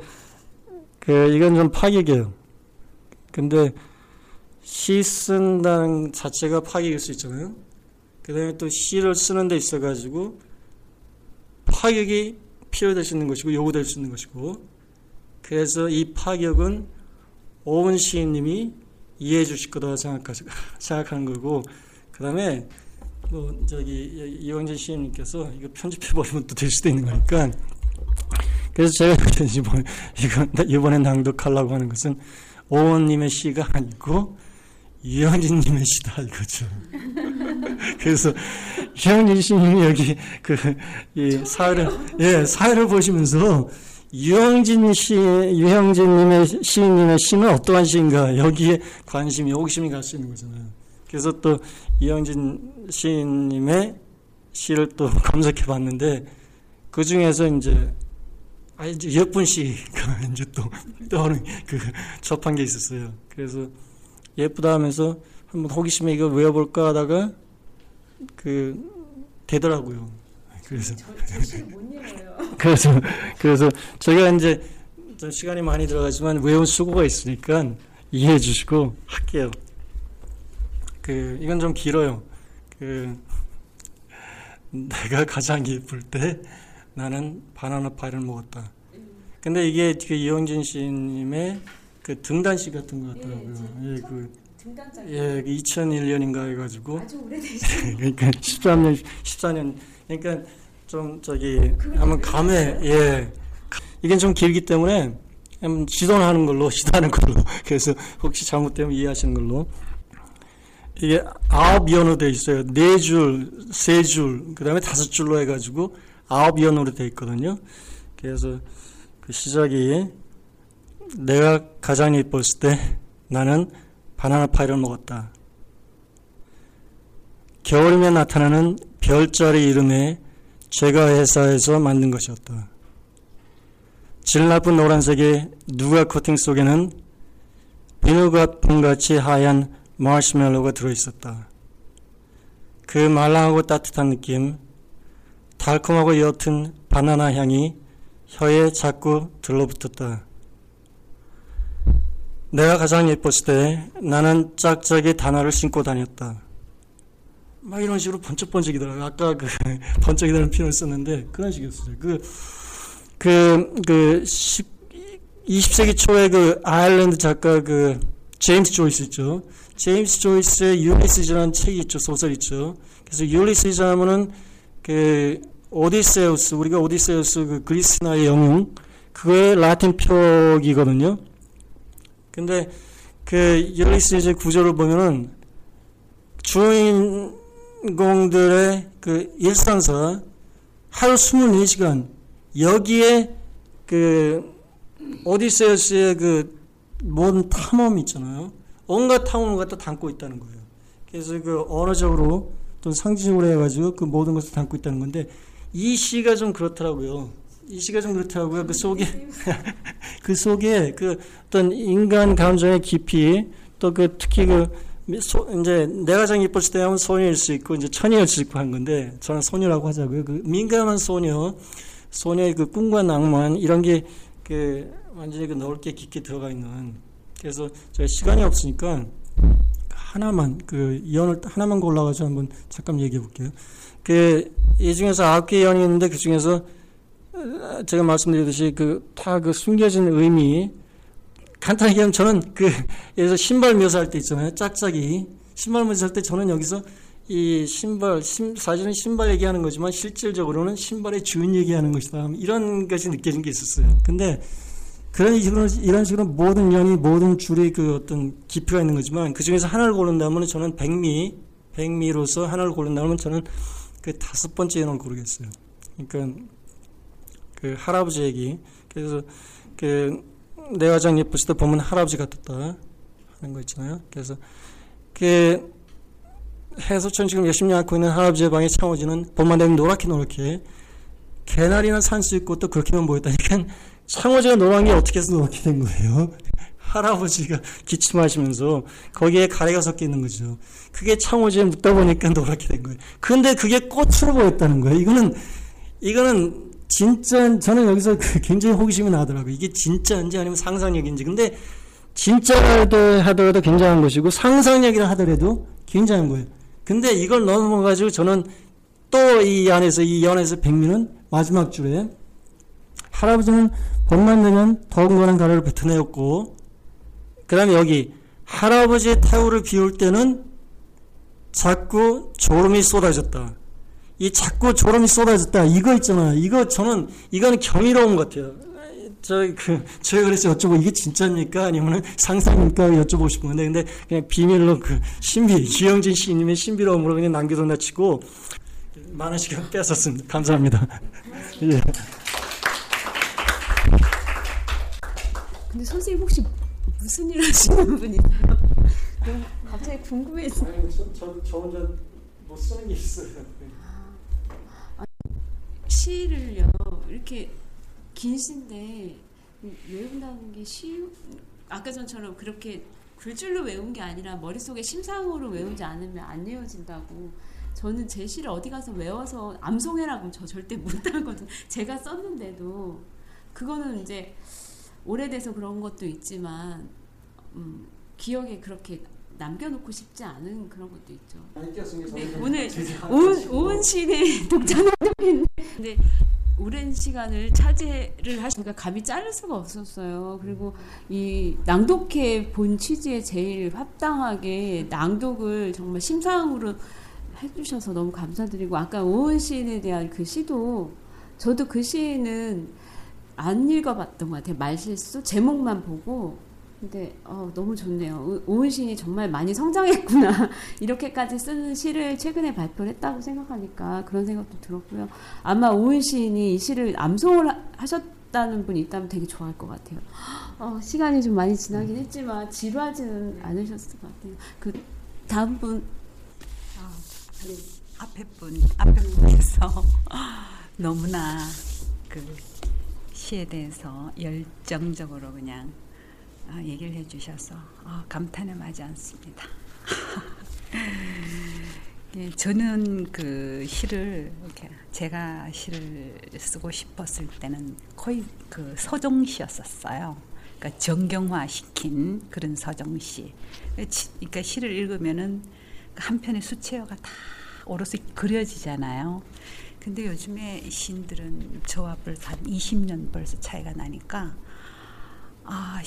그, 이건 좀 파격이에요. 근데, 시 쓴다는 자체가 파격일 수 있잖아요. 그 다음에 또 시를 쓰는 데 있어가지고, 파격이 필요될 수 있는 것이고, 요구될 수 있는 것이고, 그래서 이 파격은 오은 시인님이 이해해 주실 거다 생각하, 생각하는 거고, 그 다음에, 뭐, 저기, 이영재 시인님께서 이거 편집해버리면 또 될 수도 있는 거니까, 그래서 제가 이번, 이건, 이번에 낭독하려고 하는 것은 오원님의 시가 아니고 유영진님의 시다 이거죠. 그래서 유영진 시님이 여기 그, 이 사회를, 예, 사회를 보시면서 유영진 시, 유영진님의 시인님의 시는 어떠한 시인가 여기에 관심이, 호기심이 갈 수 있는 거잖아요. 그래서 또 이영진 시인님의 시를 또 검색해 봤는데 그 중에서 이제 아, 이제 예쁜 시가 이제 또 떠오르는 그 접한 게 있었어요. 그래서 예쁘다 하면서 한번 호기심에 이거 외워볼까 하다가 그 되더라고요. 그래서 그래서 그래서 제가 이제 좀 시간이 많이 들어가지만 외운 수고가 있으니까 이해해 주시고 할게요. 그 이건 좀 길어요. 그 내가 가장 예쁠 때 나는 바나나 파이를 먹었다. 근데 이게 그 이영진 씨님의 그 등단시 같은 것 같더라고요. 예, 그 예, 2001년인가 해가지고 아주 오래되신 그러니까 13년, 14년 그러니까 좀 저기 한번 감에 예 이게 좀 길기 때문에 한번 지도하는 걸로 시도하는 걸로 그래서 혹시 잘못되면 이해하시는 걸로 이게 아홉 연으로 돼 있어요. 네 줄, 세 줄, 그 다음에 다섯 줄로 해가지고 아홉 연으로 돼 있거든요. 그래서 그 시작이 내가 가장 예뻤을 때 나는 바나나 파이를 먹었다. 겨울이면 나타나는 별자리 이름의 제가 회사에서 만든 것이었다. 질 나쁜 노란색의 누가 코팅 속에는 비누가품같이 하얀 마시멜로가 들어있었다. 그 말랑하고 따뜻한 느낌, 달콤하고 옅은 바나나 향이 혀에 자꾸 들러붙었다. 내가 가장 예뻤을 때 나는 짝짝이 단화를 신고 다녔다. 막 이런 식으로 번쩍번쩍이더라고요. 아까 그 번쩍이라는 표현을 썼는데 그런 식이었어요. 그, 그, 그, 10, 20세기 초에 그 아일랜드 작가 그 제임스 조이스 있죠. 제임스 조이스의 율리스라는 책이 있죠. 소설 있죠. 그래서 율리스즈 하면은 그 오디세우스 우리가 오디세우스 그 그리스 나의 영웅 그거의 라틴 표기거든요. 근데 그 율리시스의 구조를 보면은 주인 공들의 그 일상사 하루 24시간 여기에 그 오디세우스의 그 모든 탐험 있잖아요. 온갖 탐험을 갖다 담고 있다는 거예요. 그래서 그 언어적으로 또 상징적으로 해가지고 그 모든 것을 담고 있다는 건데 이 시가 좀 그렇더라고요. 이 시가 좀 그렇더라고요. 그 속에 그 속에 그 어떤 인간 감정의 깊이 또 그 특히 그 소, 이제 내가 가장 예뻤을 때 하면 소녀일 수 있고 이제 처녀일 수 있고 한 건데 저는 소녀라고 하자고요. 그 민감한 소녀, 소녀의 그 꿈과 낭만 이런 게 그 완전히 그 넓게 깊게 들어가 있는 그래서 제가 시간이 없으니까 하나만 그 연을 하나만 골라가지고 한번 잠깐 얘기해 볼게요. 그 이 중에서 아홉 개 연이 있는데 그 중에서 제가 말씀드렸듯이 그 다그 숨겨진 의미 간단하게 하면 저는 그 예를 신발 묘사할 때 있잖아요. 짝짝이 신발 묘사할 때 저는 여기서 이 신발 신, 사실은 신발 얘기하는 거지만 실질적으로는 신발의 주인 얘기하는 것이다. 이런 것이 느껴진 게 있었어요. 근데 그런 식으로 이런 식으로 모든 연이 모든 줄이 그 어떤 깊이가 있는 거지만 그 중에서 하나를 고른다면 저는 백미 백미로서 하나를 고른다면 저는 그 다섯 번째 연을 고르겠어요. 그러니까 그 할아버지 얘기 그래서 그 내가 가장 예쁘실 때 보면 할아버지 같았다 하는 거 있잖아요. 그래서 그 해소천 지금 열심히 앓고 있는 할아버지의 방에 창호지는 봄만 되면 노랗게 노랗게 개나리나 산수 있고 또 그렇게만 보였다니까 창호지가 노란 게 어떻게 해서 노랗게 된 거예요? 할아버지가 기침하시면서 거기에 가래가 섞여 있는 거죠. 그게 창호지에 묻다 보니까 노랗게 된 거예요. 근데 그게 꽃으로 보였다는 거예요. 이거는 이거는 진짜 저는 여기서 그 굉장히 호기심이 나더라고요. 이게 진짜인지 아니면 상상력인지. 근데 진짜라도 하더라도 굉장한 것이고 상상력이라 하더라도 굉장한 거예요. 근데 이걸 넘어가지고 저는 또 이 안에서 이 연에서 백미는 마지막 줄에 할아버지는 봄만 되면 더군거나 가래를 뱉어내었고 그 다음에 여기 할아버지의 타우를 비울 때는 자꾸 졸음이 쏟아졌다. 이 자꾸 졸음이 쏟아졌다. 이거 있잖아. 이거 저는 이거는 경이로운 것 같아요. 저그 제가 그래서 여쭤보 이게 진짜입니까 아니면은 상상입니까 여쭤보고 싶은 건데 근데 그냥 비밀로 그 신비 기영진 시인님의 신비로움으로 그냥 남겨둔다 치고 많은 시간 뺏었습니다. 감사합니다. 예. 근데 선생님 혹시 무슨 일 하시는 분이세요? 갑자기 궁금해서. 아니 저, 저, 저 혼자 뭐 쓰는 게 있어요. 시를요. 이렇게 긴 시인데 외운다는 게 쉬우 아까 전처럼 그렇게 글줄로 외운 게 아니라 머릿속에 심상으로 외우지 않으면 안 외워진다고. 저는 제 시를 어디 가서 외워서 암송해라고 저 절대 못하거든 제가 썼는데도. 그거는 이제 오래돼서 그런 것도 있지만 음, 기억에 그렇게 남겨놓고 싶지 않은 그런 것도 있죠. 네, 오늘 오은, 오은 시인의 독자노동인데 근데 오랜 시간을 차지를 하시니까 감히 자를 수가 없었어요. 그리고 이 낭독회 본 취지에 제일 합당하게 낭독을 정말 심상으로 해주셔서 너무 감사드리고 아까 오은 시인에 대한 그 시도 저도 그 시는 안 읽어봤던 것 같아요. 말실수 제목만 보고 근데 어, 너무 좋네요. 오은 시인이 정말 많이 성장했구나. 이렇게까지 쓰는 시를 최근에 발표를 했다고 생각하니까 그런 생각도 들었고요. 아마 오은 시인이 이 시를 암송을 하셨다는 분이 있다면 되게 좋아할 것 같아요. 어, 시간이 좀 많이 지나긴 했지만 지루하지는 않으셨을 것 같아요. 그 다음 분 아, 앞에 분 앞에 분께서 너무나 그 시에 대해서 열정적으로 그냥 아, 얘기를 해주셔서 아, 감탄에 마지 않습니다. 예, 저는 그 시를 이렇게 제가 시를 쓰고 싶었을 때는 거의 그 서정시였었어요. 그러니까 정경화 시킨 그런 서정시. 그러니까 시를 읽으면은 한 편의 수채화가 다 오롯이 그려지잖아요. 근데 요즘에 시인들은 저와 벌써 한 20년 벌써 차이가 나니까 아,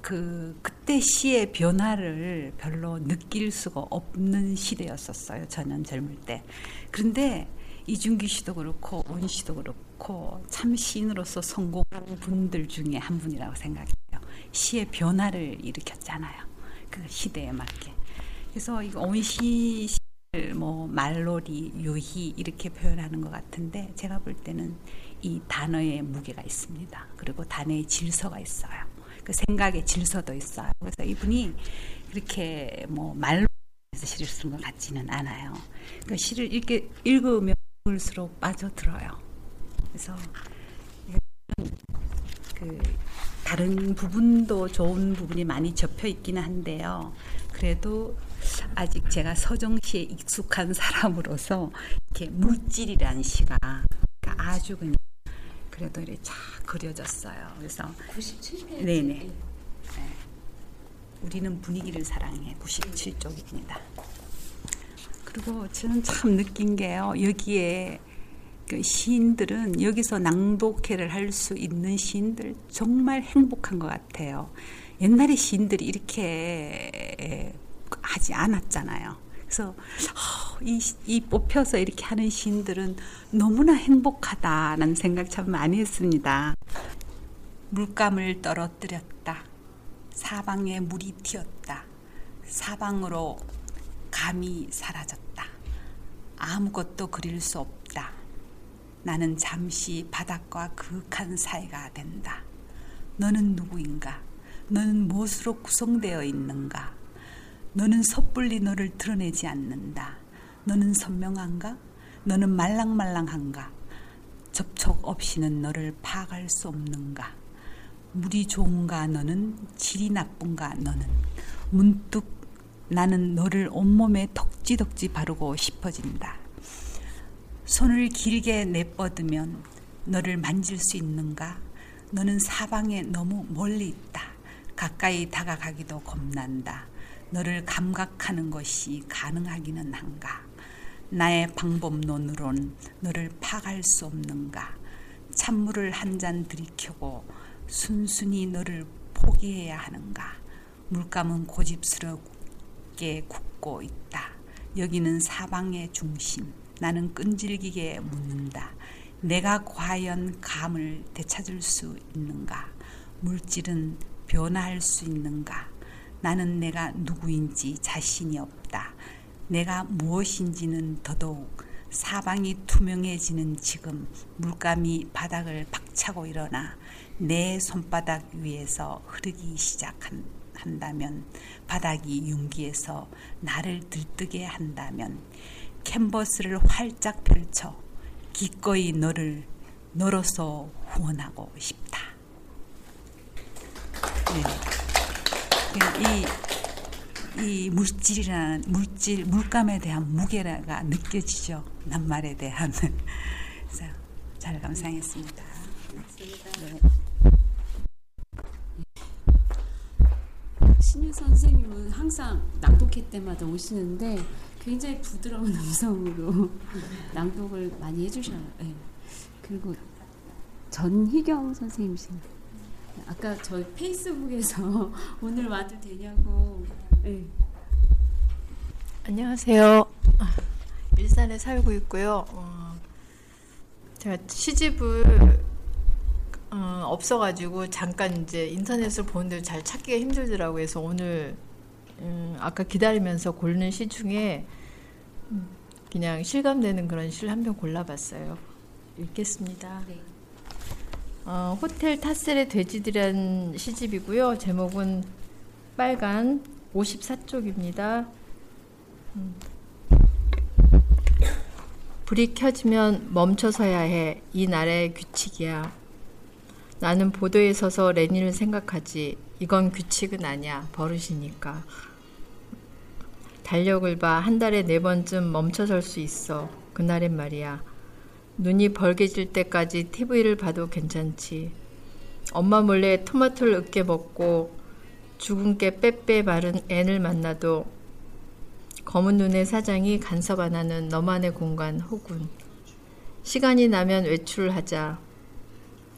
그 그때 시의 변화를 별로 느낄 수가 없는 시대였었어요. 저는 젊을 때. 그런데 이준기 씨도 그렇고 온 씨도 그렇고 참 시인으로서 성공한 분들 중에 한 분이라고 생각해요. 시의 변화를 일으켰잖아요. 그 시대에 맞게. 그래서 이 온시 뭐 말놀이, 유희 이렇게 표현하는 것 같은데 제가 볼 때는 이 단어의 무게가 있습니다. 그리고 단어의 질서가 있어요. 그 생각의 질서도 있어요. 그래서 이분이 그렇게 뭐 말로 시를 쓴것 같지는 않아요. 그 시를 읽게 읽으면 읽을수록 빠져들어요. 그래서 그 다른 부분도 좋은 부분이 많이 접혀 있기는 한데요. 그래도 아직 제가 서정시에 익숙한 사람으로서 이렇게 물질이라는 시가 아주 그냥 그래도 이렇게 쫙 그려졌어요. 그래서 97페이지. 네네. 네. 우리는 분위기를 사랑해 97쪽입니다. 그리고 저는 참 느낀 게요. 여기에 그 시인들은 여기서 낭독회를 할 수 있는 시인들 정말 행복한 것 같아요. 옛날에 시인들이 이렇게 하지 않았잖아요. 그래서 이, 이 뽑혀서 이렇게 하는 시인들은 너무나 행복하다라는 생각 참 많이 했습니다. 물감을 떨어뜨렸다. 사방에 물이 튀었다. 사방으로 감이 사라졌다. 아무것도 그릴 수 없다. 나는 잠시 바닥과 그윽한 사이가 된다. 너는 누구인가? 너는 무엇으로 구성되어 있는가? 너는 섣불리 너를 드러내지 않는다. 너는 선명한가? 너는 말랑말랑한가? 접촉 없이는 너를 파악할 수 없는가? 물이 좋은가 너는 질이 나쁜가 너는 문득 나는 너를 온몸에 덕지덕지 바르고 싶어진다. 손을 길게 내뻗으면 너를 만질 수 있는가? 너는 사방에 너무 멀리 있다. 가까이 다가가기도 겁난다. 너를 감각하는 것이 가능하기는 한가? 나의 방법론으론 너를 파악할 수 없는가? 찬물을 한 잔 들이켜고 순순히 너를 포기해야 하는가? 물감은 고집스럽게 굳고 있다. 여기는 사방의 중심. 나는 끈질기게 묻는다. 내가 과연 감을 되찾을 수 있는가? 물질은 변화할 수 있는가? 나는 내가 누구인지 자신이 없다. 내가 무엇인지는 더더욱 사방이 투명해지는 지금 물감이 바닥을 박차고 일어나 내 손바닥 위에서 흐르기 시작한다면 바닥이 윤기에서 나를 들뜨게 한다면 캔버스를 활짝 펼쳐 기꺼이 너를 너로서 후원하고 싶다. 네. 이, 이 물질이라는 물질 물감에 대한 무게가 느껴지죠. 낱말에 대한. 잘 감상했습니다. 네. 신유 선생님은 항상 낭독회 때마다 오시는데 굉장히 부드러운 음성으로 낭독을 많이 해주셔요. 네. 그리고 전희경 선생님이십니다. 아까 저희 페이스북에서 오늘 와도 되냐고. 네. 안녕하세요. 일산에 살고 있고요. 어, 제가 시집을 어, 없어가지고 잠깐 이제 인터넷을 보는데 잘 찾기가 힘들더라고요. 그래서 오늘 음, 아까 기다리면서 고르는 시 중에 음, 그냥 실감되는 그런 시를 한 편 골라봤어요. 읽겠습니다. 네. 어, 호텔 타셀의 돼지들이라는 시집이고요. 제목은 빨간 54쪽입니다. 음. 불이 켜지면 멈춰서야 해. 이 나라의 규칙이야. 나는 보도에 서서 레닌을 생각하지. 이건 규칙은 아니야. 버릇이니까. 달력을 봐. 한 달에 네 번쯤 멈춰설 수 있어. 그날엔 말이야. 눈이 벌게질 때까지 TV를 봐도 괜찮지. 엄마 몰래 토마토를 으깨 먹고 죽은 게 빼빼 마른 앤을 만나도 검은 눈의 사장이 간섭 안 하는 너만의 공간 혹은 시간이 나면 외출을 하자.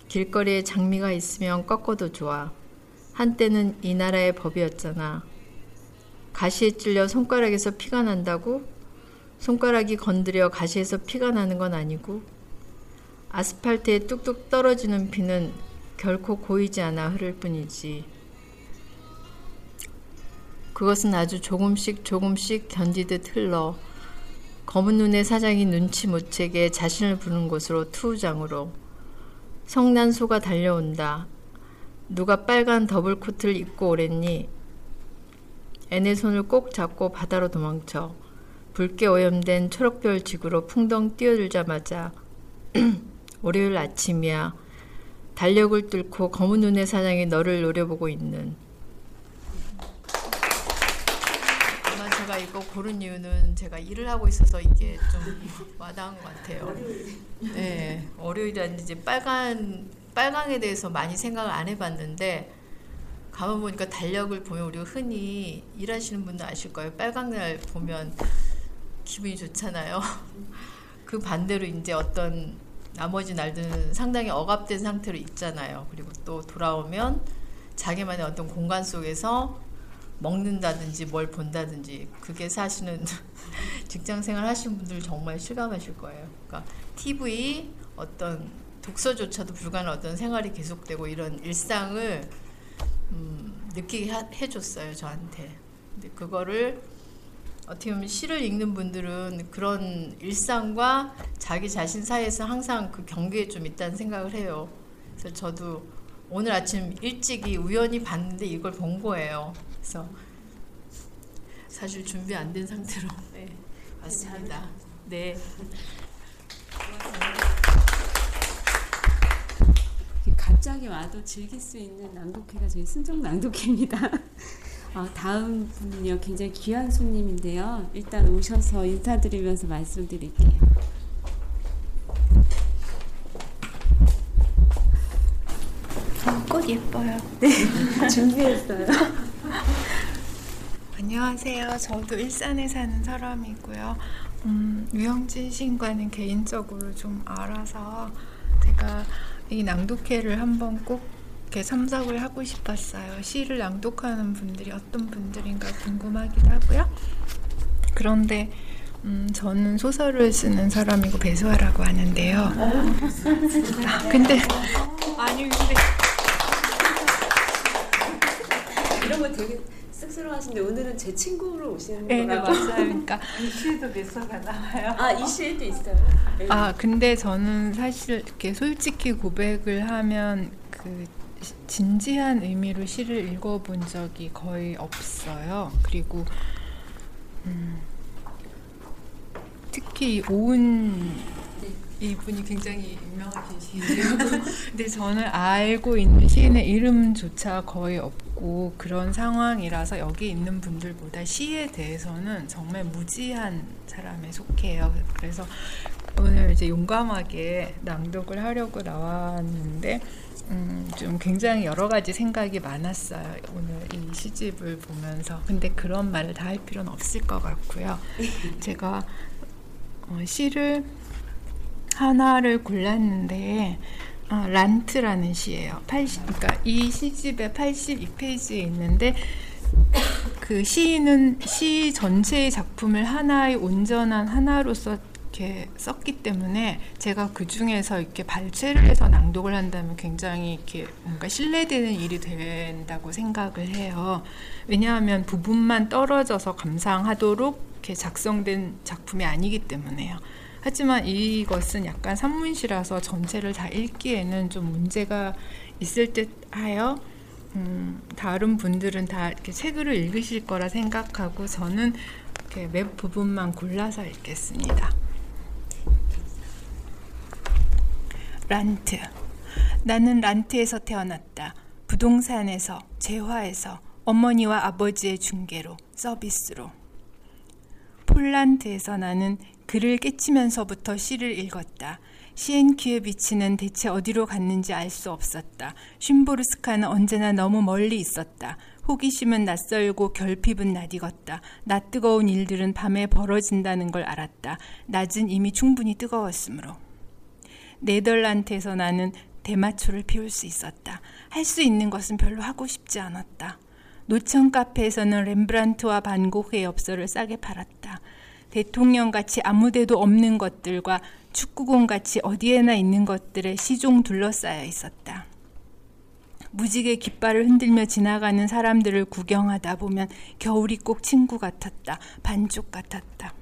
길거리에 장미가 있으면 꺾어도 좋아. 한때는 이 나라의 법이었잖아. 가시에 찔려 손가락에서 피가 난다고? 손가락이 건드려 가시에서 피가 나는 건 아니고? 아스팔트에 뚝뚝 떨어지는 비는 결코 고이지 않아 흐를 뿐이지. 그것은 아주 조금씩 조금씩 견디듯 흘러 검은 눈의 사장이 눈치 못 채게 자신을 부른 곳으로 투우장으로 성난 소가 달려온다. 누가 빨간 더블 코트를 입고 오랬니? 애네 손을 꼭 잡고 바다로 도망쳐 붉게 오염된 초록별 지구로 풍덩 뛰어들자마자 월요일 아침이야. 달력을 뚫고 검은 눈의 사장이 너를 노려보고 있는. 아마 제가 이거 고른 이유는 제가 일을 하고 있어서 이게 좀 와닿은 것 같아요. 네, 월요일이라는 이제 빨간 빨강에 대해서 많이 생각을 안 해봤는데 가만 보니까 달력을 보면 우리가 흔히 일하시는 분들 아실 거예요. 빨강 날 보면 기분이 좋잖아요. 그 반대로 이제 어떤 나머지 날들은 상당히 억압된 상태로 있잖아요. 그리고 또 돌아오면 자기만의 어떤 공간 속에서 먹는다든지 뭘 본다든지 그게 사실은 직장 생활 하시는 분들 정말 실감하실 거예요. 그러니까 TV 어떤 독서조차도 불가능한 어떤 생활이 계속되고 이런 일상을 음, 느끼게 하, 해줬어요 저한테. 근데 그거를 어떻게 보면 시를 읽는 분들은 그런 일상과 자기 자신 사이에서 항상 그 경계에 좀 있다는 생각을 해요. 그래서 저도 오늘 아침 일찍이 우연히 봤는데 이걸 본 거예요. 그래서 사실 준비 안 된 상태로 네, 왔습니다. 네. 갑자기 와도 즐길 수 있는 낭독회가 저희 순정 낭독회입니다. 어, 다음 분은요 굉장히 귀한 손님인데요. 일단 오셔서 인사드리면서 말씀드릴게요. 꽃 예뻐요. 네, 준비했어요. 안녕하세요. 저도 일산에 사는 사람이고요. 음, 유영진 신과는 개인적으로 좀 알아서 제가 이 낭독회를 한번 꼭 이렇게 참석을 하고 싶었어요. 시를 낭독하는 분들이 어떤 분들인가 궁금하기도 하고요. 그런데 음, 저는 소설을 쓰는 사람이고 배수아라고 하는데요. 아, 근데 아니 근데 이런 거 되게 쑥스러워하시는데 오늘은 제 친구로 오시는 네, 거라고. 맞아요. 그러니까 이 시에도 미소가 나와요. 아, 이 시에도 있어요. 네. 아 근데 저는 사실 이렇게 솔직히 고백을 하면 그 시- 진지한 의미로 시를 읽어본 적이 거의 없어요. 그리고 음, 특히 오은 이분이 굉장히 유명하신 시인이에요. 근데 저는 알고 있는 시인의 이름조차 거의 없고 그런 상황이라서 여기 있는 분들보다 시에 대해서는 정말 무지한 사람에 속해요. 그래서 오늘 이제 용감하게 낭독을 하려고 나왔는데 음, 좀 굉장히 여러 가지 생각이 많았어요. 오늘 이 시집을 보면서. 근데 그런 말을 다 할 필요는 없을 것 같고요. 제가 어, 시를 하나를 골랐는데 어, 란트라는 시예요. 80, 그러니까 이 시집에 82페이지에 있는데 그 시인은 시 전체의 작품을 하나의 온전한 하나로서 이렇게 썼기 때문에 제가 그 중에서 이렇게 발췌를 해서 낭독을 한다면 굉장히 이렇게 뭔가 신뢰되는 일이 된다고 생각을 해요. 왜냐하면 부분만 떨어져서 감상하도록 이렇게 작성된 작품이 아니기 때문에요. 하지만 이것은 약간 산문시라서 전체를 다 읽기에는 좀 문제가 있을 듯 하여 음, 다른 분들은 다 이렇게 책을 읽으실 거라 생각하고 저는 이렇게 몇 부분만 골라서 읽겠습니다. 란트. 나는 란트에서 태어났다. 부동산에서, 재화에서, 어머니와 아버지의 중개로, 서비스로. 폴란드에서 나는 글을 깨치면서부터 시를 읽었다. 시엔키의 비치는 대체 어디로 갔는지 알 수 없었다. 쉼보르스카는 언제나 너무 멀리 있었다. 호기심은 낯설고 결핍은 낯익었다. 낯 뜨거운 일들은 밤에 벌어진다는 걸 알았다. 낮은 이미 충분히 뜨거웠으므로. 네덜란드에서 나는 대마초를 피울 수 있었다. 할 수 있는 것은 별로 하고 싶지 않았다. 노천 카페에서는 렘브란트와 반고흐의 엽서를 싸게 팔았다. 대통령같이 아무데도 없는 것들과 축구공 같이 어디에나 있는 것들에 시종 둘러싸여 있었다. 무지개 깃발을 흔들며 지나가는 사람들을 구경하다 보면 겨울이 꼭 친구 같았다. 반쪽 같았다.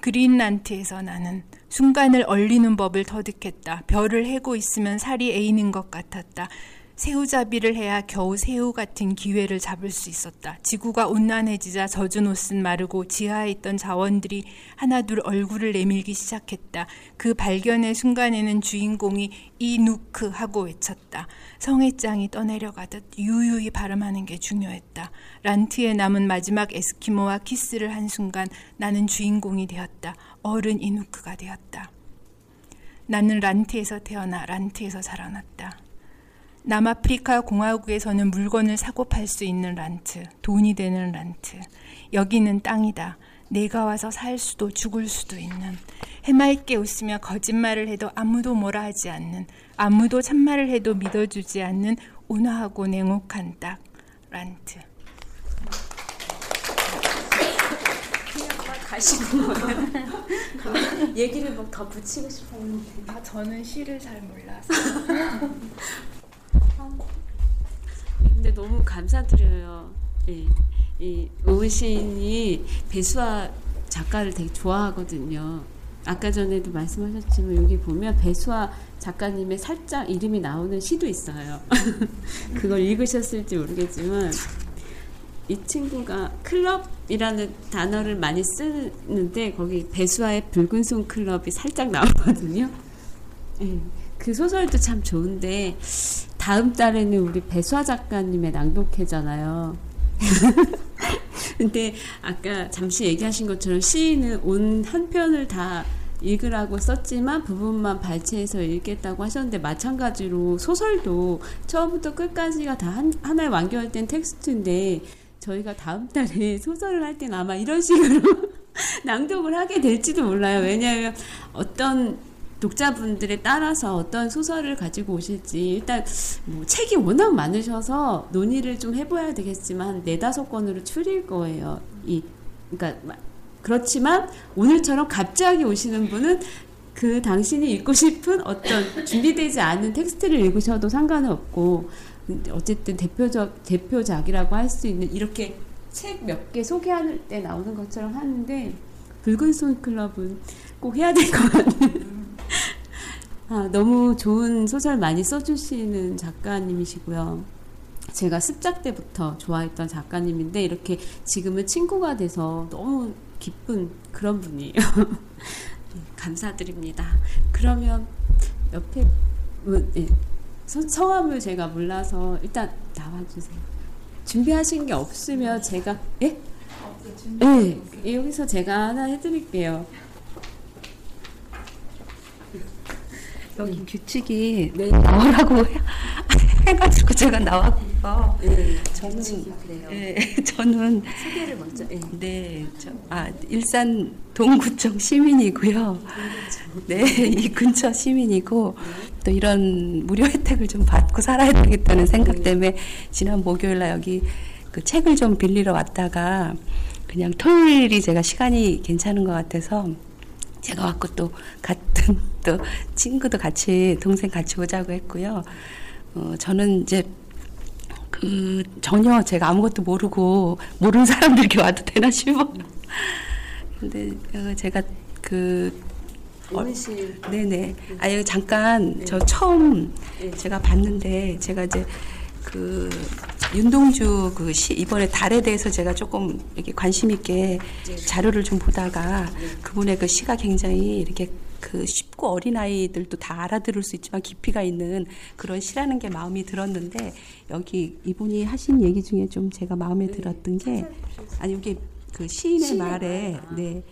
그린란트에서 나는 순간을 얼리는 법을 터득했다. 별을 해고 있으면 살이 에이는 것 같았다. 새우잡이를 해야 겨우 새우 같은 기회를 잡을 수 있었다. 지구가 온난해지자 젖은 옷은 마르고 지하에 있던 자원들이 하나둘 얼굴을 내밀기 시작했다. 그 발견의 순간에는 주인공이 이누크 하고 외쳤다. 성애장이 떠내려가듯 유유히 발음하는 게 중요했다. 란트에 남은 마지막 에스키모와 키스를 한 순간 나는 주인공이 되었다. 어른 이누크가 되었다. 나는 란트에서 태어나 란트에서 자라났다. 남아프리카 공화국에서는 물건을 사고 팔 수 있는 란트, 돈이 되는 란트. 여기는 땅이다. 내가 와서 살 수도 죽을 수도 있는 해맑게 웃으며 거짓말을 해도 아무도 뭐라 하지 않는 아무도 참말을 해도 믿어주지 않는 온화하고 냉혹한 딱 란트. 가시는 거예요. 얘기를 뭐더 붙이고 싶었는데. 아, 저는 시를 잘 몰라서. 근데 너무 감사드려요. 예. 이 오은 시인이 배수아 작가를 되게 좋아하거든요. 아까 전에도 말씀하셨지만 여기 보면 배수아 작가님의 살짝 이름이 나오는 시도 있어요. 그걸 읽으셨을지 모르겠지만 이 친구가 클럽이라는 단어를 많이 쓰는데 거기 배수아의 붉은 손 클럽이 살짝 나오거든요. 예. 그 소설도 참 좋은데 다음 달에는 우리 배수아 작가님의 낭독회잖아요. 근데 아까 잠시 얘기하신 것처럼 시인은 온 한 편을 다 읽으라고 썼지만 부분만 발췌해서 읽겠다고 하셨는데 마찬가지로 소설도 처음부터 끝까지가 다 한, 하나의 완결된 텍스트인데 저희가 다음 달에 소설을 할 때는 아마 이런 식으로 낭독을 하게 될지도 몰라요. 왜냐하면 어떤 독자분들에 따라서 어떤 소설을 가지고 오실지 일단 뭐 책이 워낙 많으셔서 논의를 좀 해봐야 되겠지만 네다섯 권으로 줄일 거예요. 이 그러니까 그렇지만 오늘처럼 갑자기 오시는 분은 그 당신이 읽고 싶은 어떤 준비되지 않은 텍스트를 읽으셔도 상관은 없고 어쨌든 대표적 대표작이라고 할 수 있는 이렇게 책 몇 개 소개할 때 나오는 것처럼 하는데 붉은 손 클럽은 꼭 해야 될 것 같은. 아, 너무 좋은 소설 많이 써주시는 작가님이시고요. 제가 습작 때부터 좋아했던 작가님인데 이렇게 지금은 친구가 돼서 너무 기쁜 그런 분이에요. 감사드립니다. 그러면 옆에 네, 성함을 제가 몰라서 일단 나와주세요. 준비하신 게 없으면 제가 예? 네, 여기서 제가 하나 해드릴게요. 여기 규칙이 네. 나오라고 해가지고 제가 나왔고요. 네, 저는 그래요. 네, 저는 소개를 먼저. 네, 네 저, 아 일산 동구청 시민이고요. 네, 이 근처 시민이고 또 이런 무료 혜택을 좀 받고 살아야 되겠다는 생각 때문에 지난 목요일 날 여기 그 책을 좀 빌리러 왔다가 그냥 토요일이 제가 시간이 괜찮은 것 같아서 제가 왔고 또 같은 또 친구도 같이 동생 같이 오자고 했고요. 어, 저는 이제 그 전혀 제가 아무것도 모르고 모르는 사람들 이렇게 와도 되나 싶어. 근데 어, 제가 그 어, 네네. 아 여기 잠깐 네. 저 처음 네. 제가 봤는데 제가 이제 그 윤동주 그 시, 이번에 달에 대해서 제가 조금 이렇게 관심 있게 자료를 좀 보다가 그분의 그 시가 굉장히 이렇게 그 쉽고 어린 아이들도 다 알아들을 수 있지만 깊이가 있는 그런 시라는 게 마음이 들었는데 여기 이분이 하신 얘기 중에 좀 제가 마음에 들었던 게 아니 여기 그 시인의 말에 네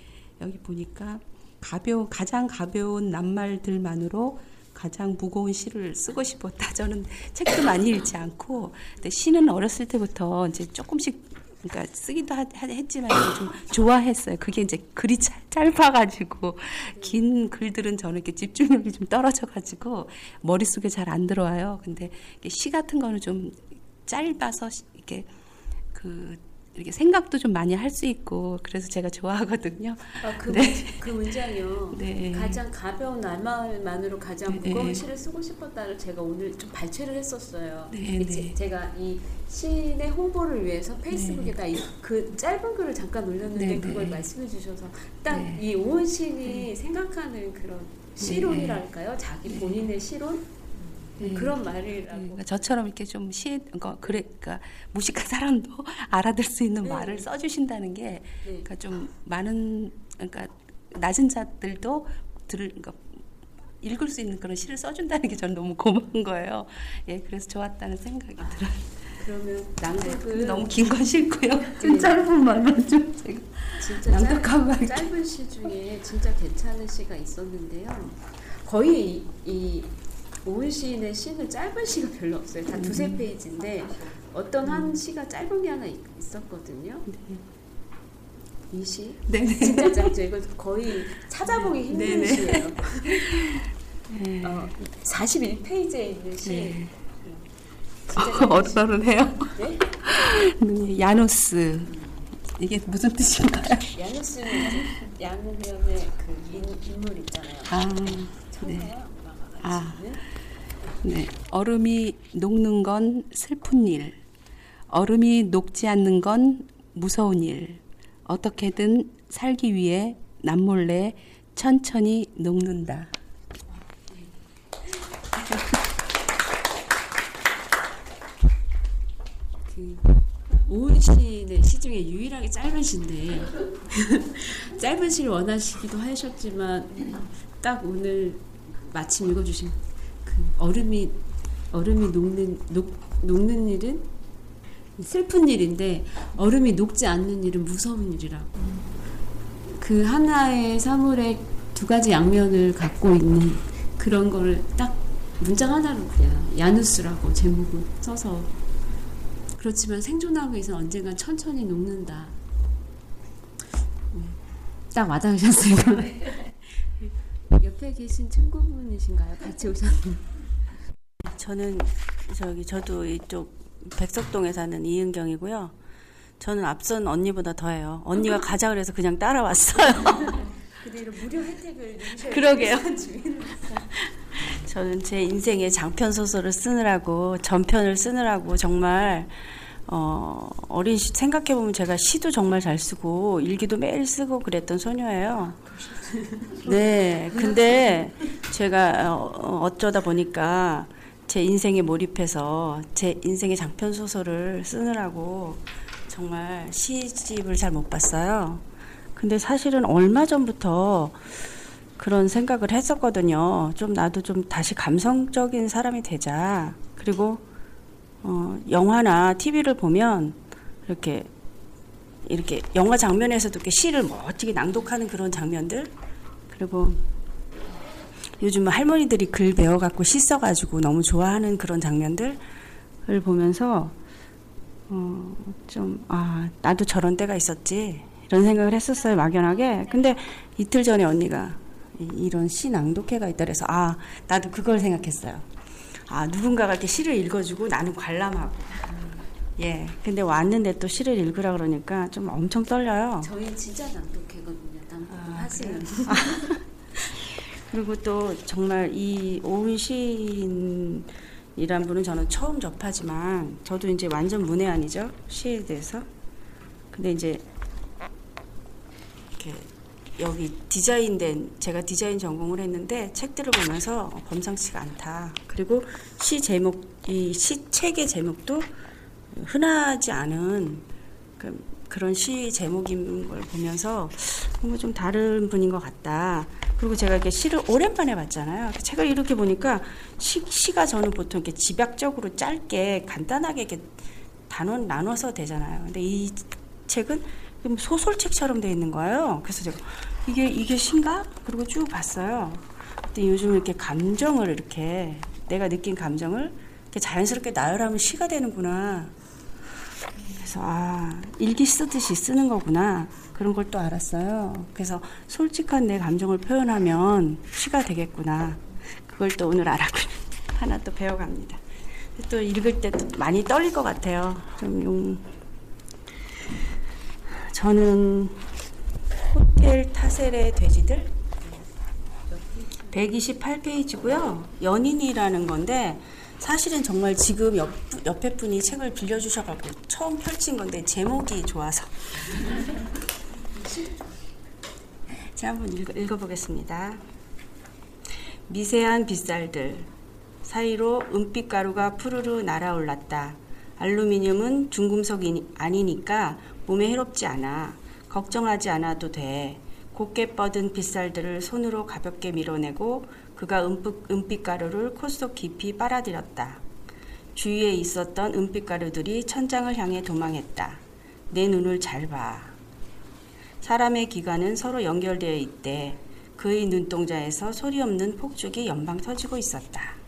여기 보니까 가벼운 가장 가벼운 낱말들만으로 가장 무거운 시를 쓰고 싶었다. 저는 책도 많이 읽지 않고, 근데 시는 어렸을 때부터 이제 조금씩 그러니까 쓰기도 하, 했지만 좀 좋아했어요. 그게 이제 글이 짧아가지고 긴 글들은 저는 이렇게 집중력이 좀 떨어져가지고 머릿속에 잘 안 들어와요. 근데 시 같은 거는 좀 짧아서 이렇게 그 이렇게 생각도 좀 많이 할 수 있고 그래서 제가 좋아하거든요. 아, 그, 네. 문- 그 문장이요. 네. 가장 가벼운 날만으로 가장 네, 무거운 네. 시를 쓰고 싶었다를 제가 오늘 좀 발췌를 했었어요. 네, 네. 제가 이 시인의 홍보를 위해서 페이스북에다 이, 그 짧은 글을 잠깐 올렸는데 네, 그걸 네. 말씀해 주셔서 딱 네. 이 오은 시인이 생각하는 그런 시론이랄까요? 자기 본인의 시론? 네. 그런 말이라고. 그러니까 저처럼 이렇게 좀 시, 그러니까 그래, 그러니까 무식한 사람도 알아들 수 있는 네. 말을 써주신다는 게, 네. 그러니까 좀 많은, 그러니까 낮은 자들도 들을, 그러니까 읽을 수 있는 그런 시를 써준다는 게 저는 너무 고마운 거예요. 예, 그래서 좋았다는 생각이 들어요. 그러면 낭독을 근데 너무 긴 건 싫고요. 좀 네. 짧은 말만 좀 제가. 진짜 낭독한 말. 짧, 짧은 시 중에 진짜 괜찮은 시가 있었는데요. 거의 이, 이 오은 시인의 시는 짧은 시가 별로 없어요. 다 두세 음. 페이지인데 어떤 한 시가 짧은 게 하나 있, 있었거든요. 이 시? 네네. 진짜 짧죠. 이거 거의 찾아보기 힘든 네네. 시예요. 네. 어, 41페이지에 있는 시. 네. 어떠르네요. 네? 네, 야누스. 이게 무슨 뜻인가요? 야누스는 이제 양면의 그 인, 인물 있잖아요. 아? 네. 엄마가 아. 네. 얼음이 녹는 건 슬픈 일. 얼음이 녹지 않는 건 무서운 일. 어떻게든 살기 위해 남몰래 천천히 녹는다. 그 오은 시인의 시 중에 유일하게 짧은 시인데 짧은 시를 원하시기도 하셨지만 딱 오늘 마침 읽어주신 그 얼음이 얼음이 녹는 녹, 녹는 일은 슬픈 일인데 얼음이 녹지 않는 일은 무서운 일이라고 그 하나의 사물의 두 가지 양면을 갖고 있는 그런 거를 딱 문장 하나로 그냥 야누스라고 제목을 써서 그렇지만 생존하기 위해서 언젠간 천천히 녹는다. 네. 딱 와닿으셨어요. 옆에 계신 친구분이신가요? 같이 오셨는. 저는 저기 저도 이쪽 백석동에 사는 이은경이고요. 저는 앞선 언니보다 더해요. 언니가 가자 그래서 그냥 따라왔어요. 이런 무료 혜택을 그러게요. 저는 제 인생의 장편 소설을 쓰느라고 전편을 쓰느라고 정말 어, 어린 시 생각해 보면 제가 시도 정말 잘 쓰고 일기도 매일 쓰고 그랬던 소녀예요. 네, 근데 제가 어, 어쩌다 보니까 제 인생에 몰입해서 제 인생의 장편 소설을 쓰느라고 정말 시집을 잘 못 봤어요. 근데 사실은 얼마 전부터 그런 생각을 했었거든요. 좀 나도 좀 다시 감성적인 사람이 되자. 그리고 어, 영화나 TV를 보면 이렇게 이렇게 영화 장면에서도 이렇게 시를 멋지게 낭독하는 그런 장면들 그리고 요즘 할머니들이 글 배워갖고 시 써가지고 너무 좋아하는 그런 장면들을 보면서 어, 좀, 아, 나도 저런 때가 있었지. 이런 생각을 했었어요, 막연하게. 근데 이틀 전에 언니가 이- 이런 시 낭독회가 있다 그래서, 아, 나도 그걸 생각했어요. 아, 누군가가 이렇게 시를 읽어주고 나는 관람하고. 예. 근데 왔는데 또 시를 읽으라 그러니까 좀 엄청 떨려요. 저희 진짜 낭독회거든요. 낭독 아, 하세요. 그리고 또 정말 이 오은 시인이란 분은 저는 처음 접하지만 저도 이제 완전 문외한이죠 시에 대해서. 근데 이제 여기 디자인된 제가 디자인 전공을 했는데 책들을 보면서 범상치가 않다. 그리고 시 제목 이 시 책의 제목도 흔하지 않은 그, 그런 시 제목인 걸 보면서 뭔가 좀 다른 분인 것 같다. 그리고 제가 이렇게 시를 오랜만에 봤잖아요. 그 책을 이렇게 보니까 시, 시가 저는 보통 이렇게 집약적으로 짧게 간단하게 이렇게 단원 나눠서 되잖아요. 근데 이 책은 좀 소설책처럼 돼 있는 거예요. 그래서 제가 이게 이게 시인가? 그리고 쭉 봤어요. 근데 요즘 이렇게 감정을 이렇게 내가 느낀 감정을 이렇게 자연스럽게 나열하면 시가 되는구나. 그래서 아 일기 쓰듯이 쓰는 거구나 그런 걸 또 알았어요. 그래서 솔직한 내 감정을 표현하면 시가 되겠구나. 그걸 또 오늘 알았고 하나 또 배워갑니다. 또 읽을 때 또 많이 떨릴 것 같아요. 좀 용, 저는 호텔 타셀의 돼지들 128페이지고요. 연인이라는 건데 사실은 정말 지금 옆, 옆에 분이 책을 빌려주셔가지고 처음 펼친 건데 제목이 좋아서 제가 한번 읽어, 읽어보겠습니다. 미세한 빗살들 사이로 은빛 가루가 푸르르 날아올랐다. 알루미늄은 중금속이 아니니까 몸에 해롭지 않아. 걱정하지 않아도 돼. 곱게 뻗은 빗살들을 손으로 가볍게 밀어내고 그가 은빛, 은빛 가루를 코속 깊이 빨아들였다. 주위에 있었던 은빛 가루들이 천장을 향해 도망했다. 내 눈을 잘 봐. 사람의 기관은 서로 연결되어 있대. 그의 눈동자에서 소리 없는 폭죽이 연방 터지고 있었다.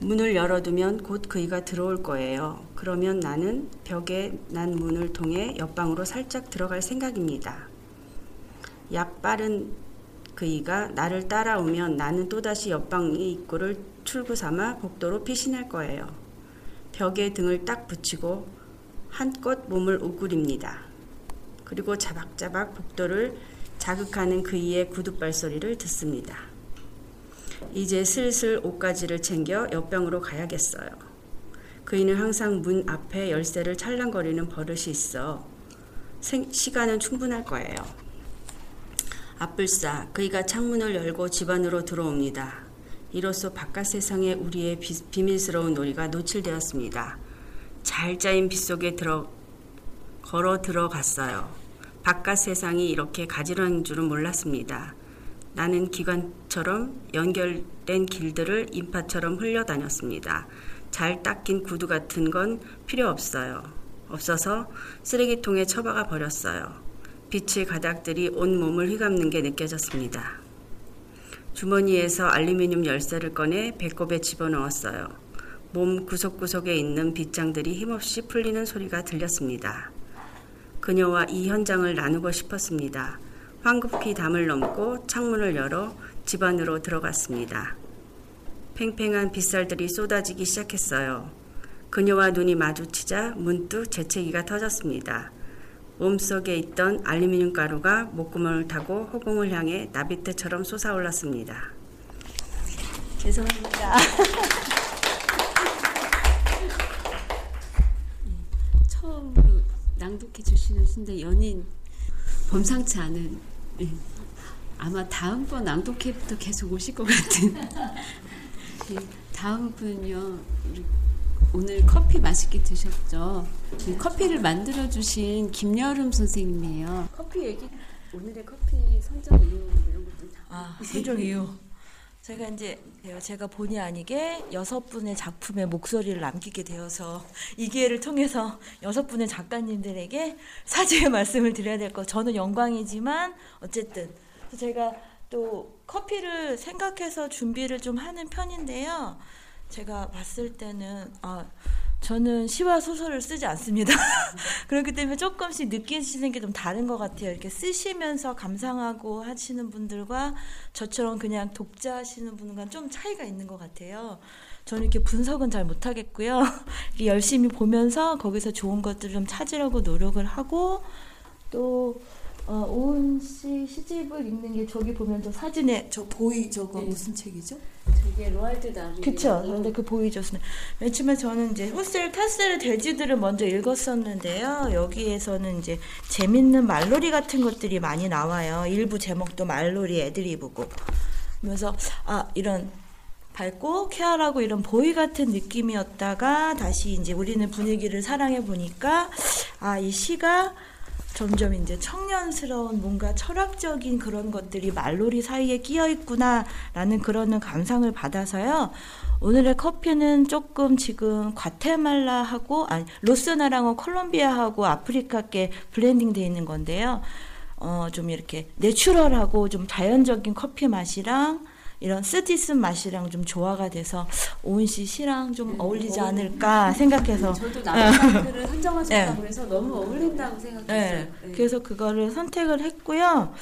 문을 열어두면 곧 그이가 들어올 거예요. 그러면 나는 벽에 난 문을 통해 옆방으로 살짝 들어갈 생각입니다. 약 빠른 그이가 나를 따라오면 나는 또다시 옆방의 입구를 출구 삼아 복도로 피신할 거예요. 벽에 등을 딱 붙이고 한껏 몸을 우그립니다. 그리고 자박자박 복도를 자극하는 그이의 구둣발 소리를 듣습니다. 이제 슬슬 옷가지를 챙겨 옆방으로 가야겠어요. 그이는 항상 문 앞에 열쇠를 찰랑거리는 버릇이 있어 생, 시간은 충분할 거예요. 앞불싸 그이가 창문을 열고 집 안으로 들어옵니다. 이로써 바깥 세상에 우리의 비, 비밀스러운 놀이가 노출되었습니다. 잘 짜인 빗속에 들어 걸어 들어갔어요. 바깥 세상이 이렇게 가지런한 줄은 몰랐습니다. 나는 기관처럼 연결된 길들을 인파처럼 흘려다녔습니다. 잘 닦인 구두 같은 건 필요 없어요. 없어서 쓰레기통에 처박아 버렸어요. 빛의 가닥들이 온 몸을 휘감는 게 느껴졌습니다. 주머니에서 알루미늄 열쇠를 꺼내 배꼽에 집어넣었어요. 몸 구석구석에 있는 빗장들이 힘없이 풀리는 소리가 들렸습니다. 그녀와 이 현장을 나누고 싶었습니다. 황급히 담을 넘고 창문을 열어 집 안으로 들어갔습니다. 팽팽한 빗살들이 쏟아지기 시작했어요. 그녀와 눈이 마주치자 문득 재채기가 터졌습니다. 몸속에 있던 알루미늄 가루가 목구멍을 타고 허공을 향해 나비떼처럼 솟아올랐습니다. 죄송합니다. 처음으로 낭독해 주시는 신데 연인 범상치 않은 예. 아마 다음번 낭독회부터 계속 오실 것 같은 예. 다음 분요 오늘 커피 맛있게 드셨죠? 커피를 만들어 주신 김여름 선생님이에요. 커피 얘기 오늘의 커피 선정 이유 이런 것들 다. 아, 선정 이유. 제가 이제 제가 본의 아니게 여섯 분의 작품에 목소리를 남기게 되어서 이 기회를 통해서 여섯 분의 작가님들에게 사죄의 말씀을 드려야 될 것. 저는 영광이지만 어쨌든 제가 또 커피를 생각해서 준비를 좀 하는 편인데요. 제가 봤을 때는 아 저는 시와 소설을 쓰지 않습니다. 그렇기 때문에 조금씩 느끼시는 게 좀 다른 것 같아요. 이렇게 쓰시면서 감상하고 하시는 분들과 저처럼 그냥 독자 하시는 분과 좀 차이가 있는 것 같아요. 저는 이렇게 분석은 잘 못하겠고요. 열심히 보면서 거기서 좋은 것들을 좀 찾으려고 노력을 하고 또 어, 오은 씨 시집을 읽는 게 저기 보면 저 사진에 저 보이 저거 네. 무슨 책이죠? 저게 로알드 달이. 그쵸. 근데 그 보이죠. 맨 처음에 저는 이제 호텔 타셀 돼지들을 먼저 읽었었는데요. 여기에서는 이제 재밌는 말놀이 같은 것들이 많이 나와요. 일부 제목도 말놀이 애드리브고. 그러면서 아 이런 밝고 쾌활하고 이런 보이 같은 느낌이었다가 다시 이제 우리는 분위기를 사랑해 보니까 아 이 시가 점점 이제 청년스러운 뭔가 철학적인 그런 것들이 말놀이 사이에 끼어 있구나라는 그런 감상을 받아서요. 오늘의 커피는 조금 지금 과테말라하고 아니 로스나랑은 콜롬비아하고 아프리카께 블렌딩 돼 있는 건데요. 어, 좀 이렇게 내추럴하고 좀 자연적인 커피 맛이랑 이런 쓰디쓴 맛이랑 좀 조화가 돼서 오은 씨 시랑 좀 네, 어울리지 않을까 생각해서 저도 남편을 선정하셨다고 네. 그래서 너무 어울린다고 생각했어요. 네. 네. 그래서 그거를 선택을 했고요.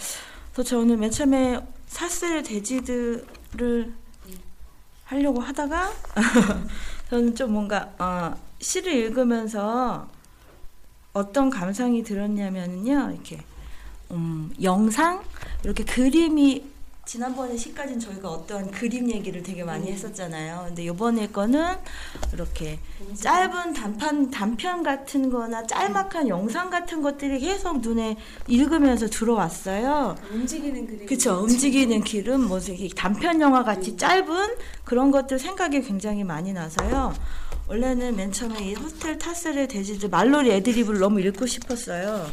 그래서 저는 맨 처음에 사슬 돼지들을 하려고 하다가 저는 좀 뭔가 어, 시를 읽으면서 어떤 감상이 들었냐면요, 이렇게 음, 영상 이렇게 그림이 지난번에 시까지는 저희가 어떤 그림 얘기를 되게 많이 했었잖아요. 근데 이번에 거는 이렇게 짧은 단판 단편 같은 거나 짤막한 영상 같은 것들이 계속 눈에 읽으면서 들어왔어요. 움직이는 그림. 그쵸. 움직이는 기름, 뭐, 이렇게 단편 영화 같이 짧은 그런 것들 생각이 굉장히 많이 나서요. 원래는 맨 처음에 이 호텔 타스의 돼지들 말놀이 애드립을 너무 읽고 싶었어요.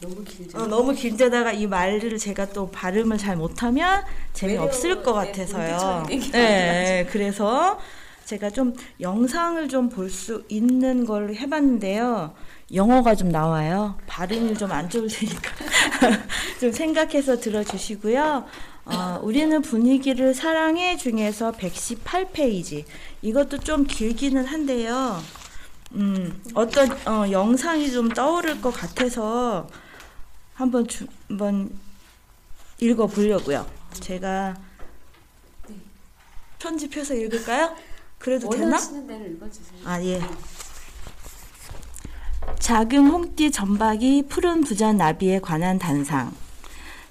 너무 길죠. 어, 너무 길데다가 이 말을 제가 또 발음을 잘 못하면 재미없을 것 외래어인데 같아서요. 네, 그래서 제가 좀 영상을 좀 볼 수 있는 걸 해봤는데요. 영어가 좀 나와요. 발음이 좀 안 좋을 테니까 좀 생각해서 들어주시고요. 어, 우리는 분위기를 사랑해 중에서 118페이지. 이것도 좀 길기는 한데요. 음, 어떤 어, 영상이 좀 떠오를 것 같아서 한번 주, 한번 읽어 보려고요. 제가 편집해서 읽을까요? 그래도 되나? 아 예. 작은 홍띠 점박이 푸른 부전 나비에 관한 단상.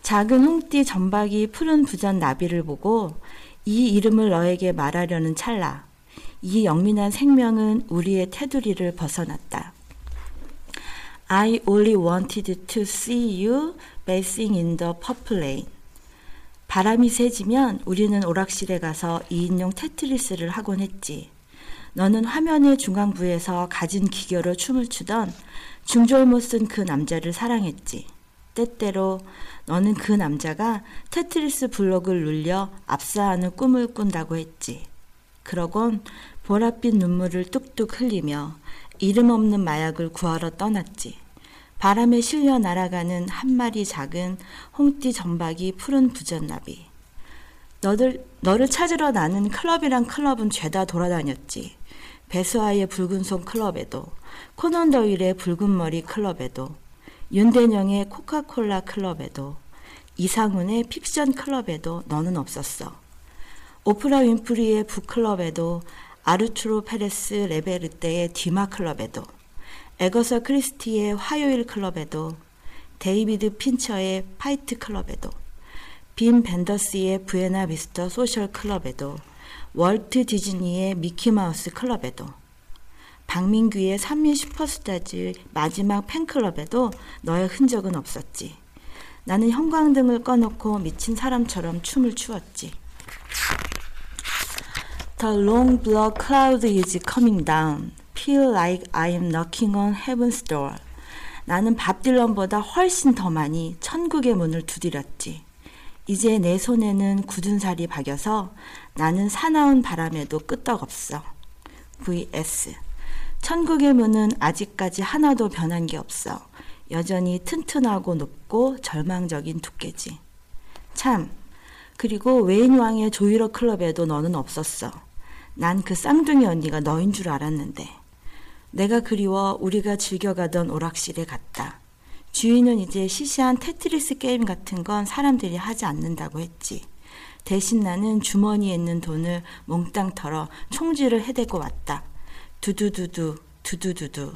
작은 홍띠 점박이 푸른 부전 나비를 보고 이 이름을 너에게 말하려는 찰나. 이 영민한 생명은 우리의 테두리를 벗어났다. I only wanted to see you bathing in the purple rain. 바람이 세지면 우리는 오락실에 가서 2인용 테트리스를 하곤 했지. 너는 화면의 중앙부에서 가진 기교로 춤을 추던 중절모 쓴그 남자를 사랑했지. 때때로 너는 그 남자가 테트리스 블록에 눌려 압사하는 꿈을 꾼다고 했지. 그러곤 보랏빛 눈물을 뚝뚝 흘리며 이름 없는 마약을 구하러 떠났지. 바람에 실려 날아가는 한 마리 작은 홍띠 점박이 푸른 부전나비. 너들, 너를 찾으러 나는 클럽이랑 클럽은 죄다 돌아다녔지. 배수아의 붉은 손 클럽에도, 코난 도일의 붉은 머리 클럽에도, 윤대녕의 코카콜라 클럽에도, 이상운의 픽션 클럽에도 너는 없었어. 오프라 윈프리의 북클럽에도, 아르투로 페레스 레베르테의 뒤마 클럽에도, 애거서 크리스티의 화요일 클럽에도, 데이비드 핀처의 파이트 클럽에도, 빔 벤더스의 부에나 비스타 소셜 클럽에도, 월트 디즈니의 미키마우스 클럽에도, 박민규의 산미 슈퍼스타즈 마지막 팬클럽에도 너의 흔적은 없었지. 나는 형광등을 꺼놓고 미친 사람처럼 춤을 추었지. The long black cloud is coming down. Feel like I am knocking on heaven's door. 나는 밥 딜런보다 훨씬 더 많이 천국의 문을 두드렸지. 이제 내 손에는 굳은 살이 박여서 나는 사나운 바람에도 끄떡없어. vs. 천국의 문은 아직까지 하나도 변한 게 없어. 여전히 튼튼하고 높고 절망적인 두께지. 참. 그리고 웨인 왕의 조이러 클럽에도 너는 없었어. 난 그 쌍둥이 언니가 너인 줄 알았는데. 내가 그리워 우리가 즐겨가던 오락실에 갔다. 주인은 이제 시시한 테트리스 게임 같은 건 사람들이 하지 않는다고 했지. 대신 나는 주머니에 있는 돈을 몽땅 털어 총질을 해대고 왔다. 두두두두, 두두두두.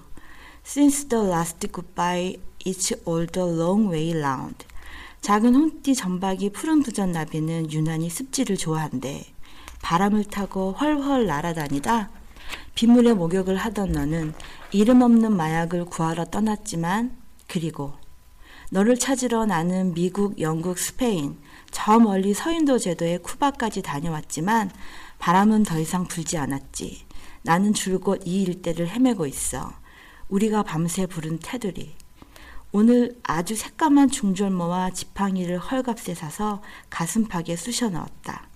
Since the last goodbye, it's all the long way round. 작은 홍띠 점박이 푸른 부전 나비는 유난히 습지를 좋아한대. 바람을 타고 훨훨 날아다니다 빗물에 목욕을 하던 너는 이름 없는 마약을 구하러 떠났지만 그리고 너를 찾으러 나는 미국, 영국, 스페인, 저 멀리 서인도 제도의 쿠바까지 다녀왔지만 바람은 더 이상 불지 않았지. 나는 줄곧 이 일대를 헤매고 있어. 우리가 밤새 부른 테두리. 오늘 아주 새까만 중절모와 지팡이를 헐값에 사서 가슴팍에 쑤셔 넣었다.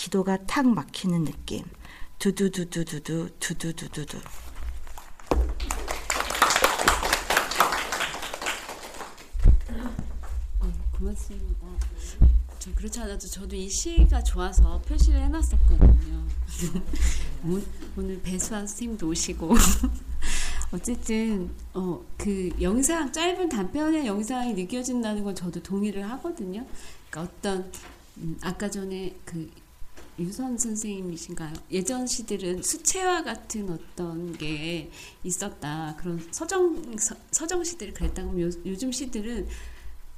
기도가 탁 막히는 느낌. 두두두두두두 두두두두두. 어, 고맙습니다. 저 그렇지 않아도 저도 이 시가 좋아서 표시를 해놨었거든요. 오- 오늘 배수환 선생님도 오시고 어쨌든 어, 그 영상 짧은 단편의 영상이 느껴진다는 건 저도 동의를 하거든요. 그러니까 어떤 음, 아까 전에 그 유선 선생님이신가요? 예전 시들은 수채화 같은 어떤 게 있었다. 그런 서정 서, 정 시들이 그랬다고 요, 요즘 시들은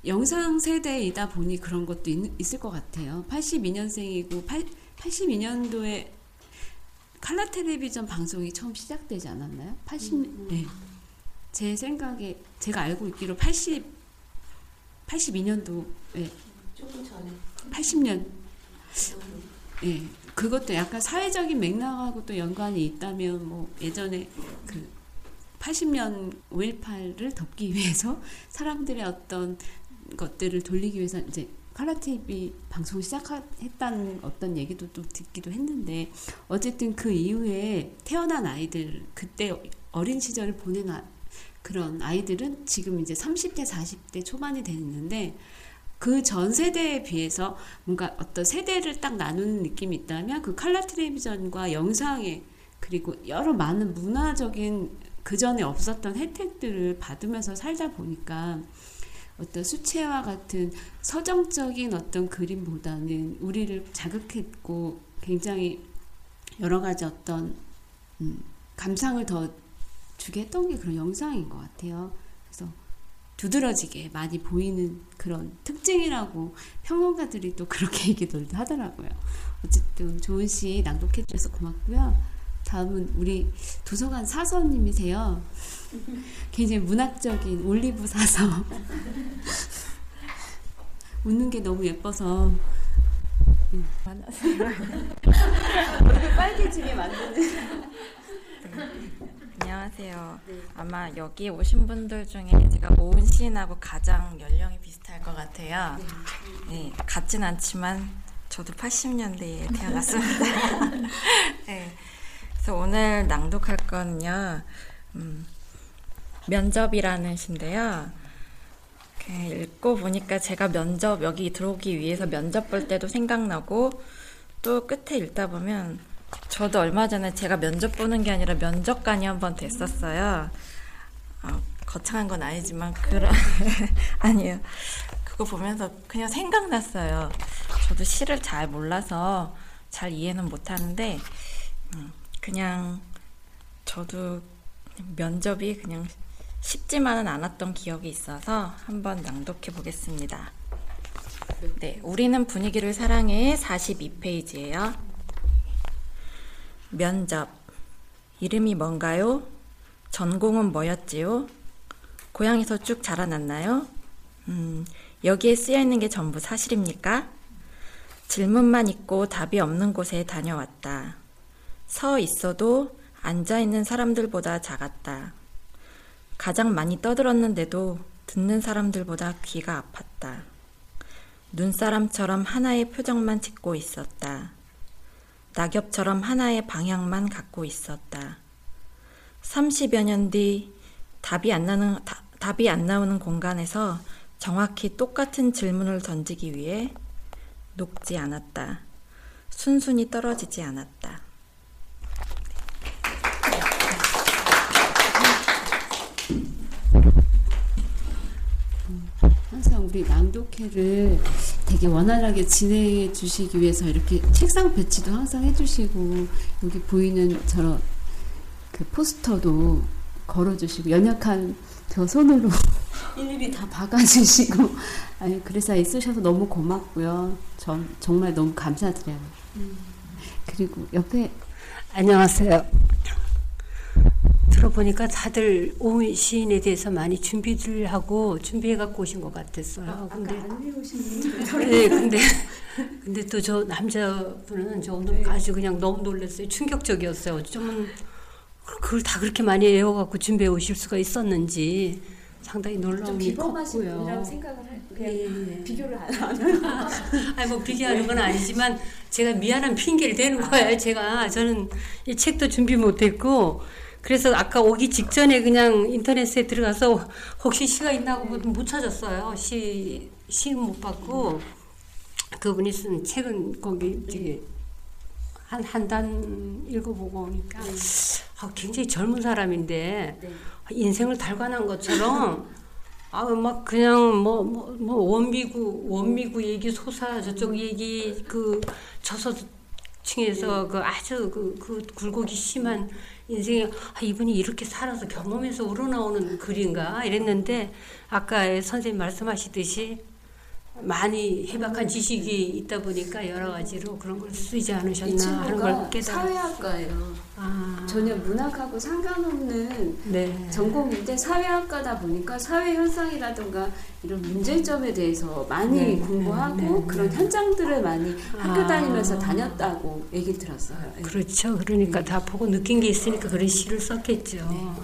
영상 세대이다 보니 그런 것도 있, 있을 것 같아요. 82년생이고 8, 82년도에 칼라 텔레비전 방송이 처음 시작되지 않았나요? 80 음. 네. 제 생각에 제가 알고 있기로 80 82년도 예. 조금 전에 80년 예. 그것도 약간 사회적인 맥락하고 또 연관이 있다면 뭐 예전에 그 80년 5.18을 덮기 위해서 사람들의 어떤 것들을 돌리기 위해서 이제 칼라 TV 방송 시작했다는 어떤 얘기도 또 듣기도 했는데 어쨌든 그 이후에 태어난 아이들 그때 어린 시절을 보낸 아, 그런 아이들은 지금 이제 30대 40대 초반이 됐는데 그 전 세대에 비해서 뭔가 어떤 세대를 딱 나누는 느낌이 있다면 그 칼라 텔레비전과 영상에 그리고 여러 많은 문화적인 그 전에 없었던 혜택들을 받으면서 살다 보니까 어떤 수채화 같은 서정적인 어떤 그림보다는 우리를 자극했고 굉장히 여러 가지 어떤 음, 감상을 더 주게 했던 게 그런 영상인 것 같아요. 두드러지게 많이 보이는 그런 특징이라고 평론가들이 또 그렇게 얘기도 하더라고요. 어쨌든 좋은 시 낭독해 주셔서 고맙고요. 다음은 우리 도서관 사서님이세요. 굉장히 문학적인 올리브 사서. 웃는 게 너무 예뻐서. 만나세요. 빨개지게 만드는. 네. 안녕하세요. 네. 아마 여기 오신 분들 중에 제가 오은 시인하고 가장 연령이 비슷할 것 같아요. 네, 같진 않지만 저도 80년대에 태어났습니다. 네. 그래서 오늘 낭독할 거는요, 음, 면접이라는 시인데요. 읽고 보니까 제가 면접 여기 들어오기 위해서 면접 볼 때도 생각나고 또 끝에 읽다 보면 저도 얼마 전에 제가 면접 보는 게 아니라 면접관이 한 번 됐었어요. 어, 거창한 건 아니지만 그런 아니에요. 그거 보면서 그냥 생각났어요. 저도 시를 잘 몰라서 잘 이해는 못하는데 음, 그냥 저도 면접이 그냥 쉽지만은 않았던 기억이 있어서 한번 낭독해 보겠습니다. 네, 우리는 분위기를 사랑해 42페이지예요. 면접. 이름이 뭔가요? 전공은 뭐였지요? 고향에서 쭉 자라났나요? 음, 여기에 쓰여 있는 게 전부 사실입니까? 질문만 있고 답이 없는 곳에 다녀왔다. 서 있어도 앉아 있는 사람들보다 작았다. 가장 많이 떠들었는데도 듣는 사람들보다 귀가 아팠다. 눈사람처럼 하나의 표정만 짓고 있었다. 낙엽처럼 하나의 방향만 갖고 있었다. 30여 년 뒤 답이 안 나는, 다, 답이 안 나오는 공간에서 정확히 똑같은 질문을 던지기 위해 녹지 않았다. 순순히 떨어지지 않았다. 우리 낭독회를 되게 원활하게 진행해 주시기 위해서 이렇게 책상 배치도 항상 해주시고 여기 보이는 저런 그 포스터도 걸어주시고 연약한 저 손으로 일일이 다 박아주시고 아니 그래서 애쓰셔서 너무 고맙고요. 전 정말 너무 감사드려요. 음. 그리고 옆에 안녕하세요. 들어보니까 다들 오은 시인에 대해서 많이 준비를 하고 준비해 갖고 오신 것 같았어요. 아, 근데 네, 근데 근데 또 저 남자분은 저 오늘 아주 그냥 너무 놀랐어요. 충격적이었어요. 어쩌면 그걸 다 그렇게 많이 외워갖고 준비해 오실 수가 있었는지 상당히 놀라움이 컸고요. 생각을 예. 비교를 안 하는. 아니 뭐 비교하는 건 아니지만 제가 미안한 핑계를 대는 거예요. 제가 저는 이 책도 준비 못했고 그래서 아까 오기 직전에 그냥 인터넷에 들어가서 혹시 시가 있나고 못 찾았어요. 시, 시는 못 받고 그분이 쓴 책은 거기 저기 한, 한 단 읽어보고 오니까 아, 굉장히 젊은 사람인데 인생을 달관한 것처럼 아, 막 그냥 뭐, 뭐, 뭐 원미구, 원미구 얘기 소사 저쪽 얘기 그 저서 고층에서 그 아주 그, 그 굴곡이 심한 인생에 아, 이분이 이렇게 살아서 경험해서 우러나오는 글인가? 이랬는데 아까 선생님 말씀하시듯이 많이 해박한 지식이 있다 보니까 여러 가지로 그런 걸 쓰지 이 않으셨나 하는 걸 깨달아. 사회학과예요. 아. 전혀 문학하고 상관없는 네. 전공인데 사회학과다 보니까 사회 현상이라든가 이런 문제점에 대해서 많이 네, 공부하고 네, 네, 그런 네. 현장들을 많이 학교 아. 다니면서 다녔다고 얘기 들었어요. 예. 그렇죠. 그러니까 다 보고 느낀 게 있으니까 그런 시를 썼겠죠. 어.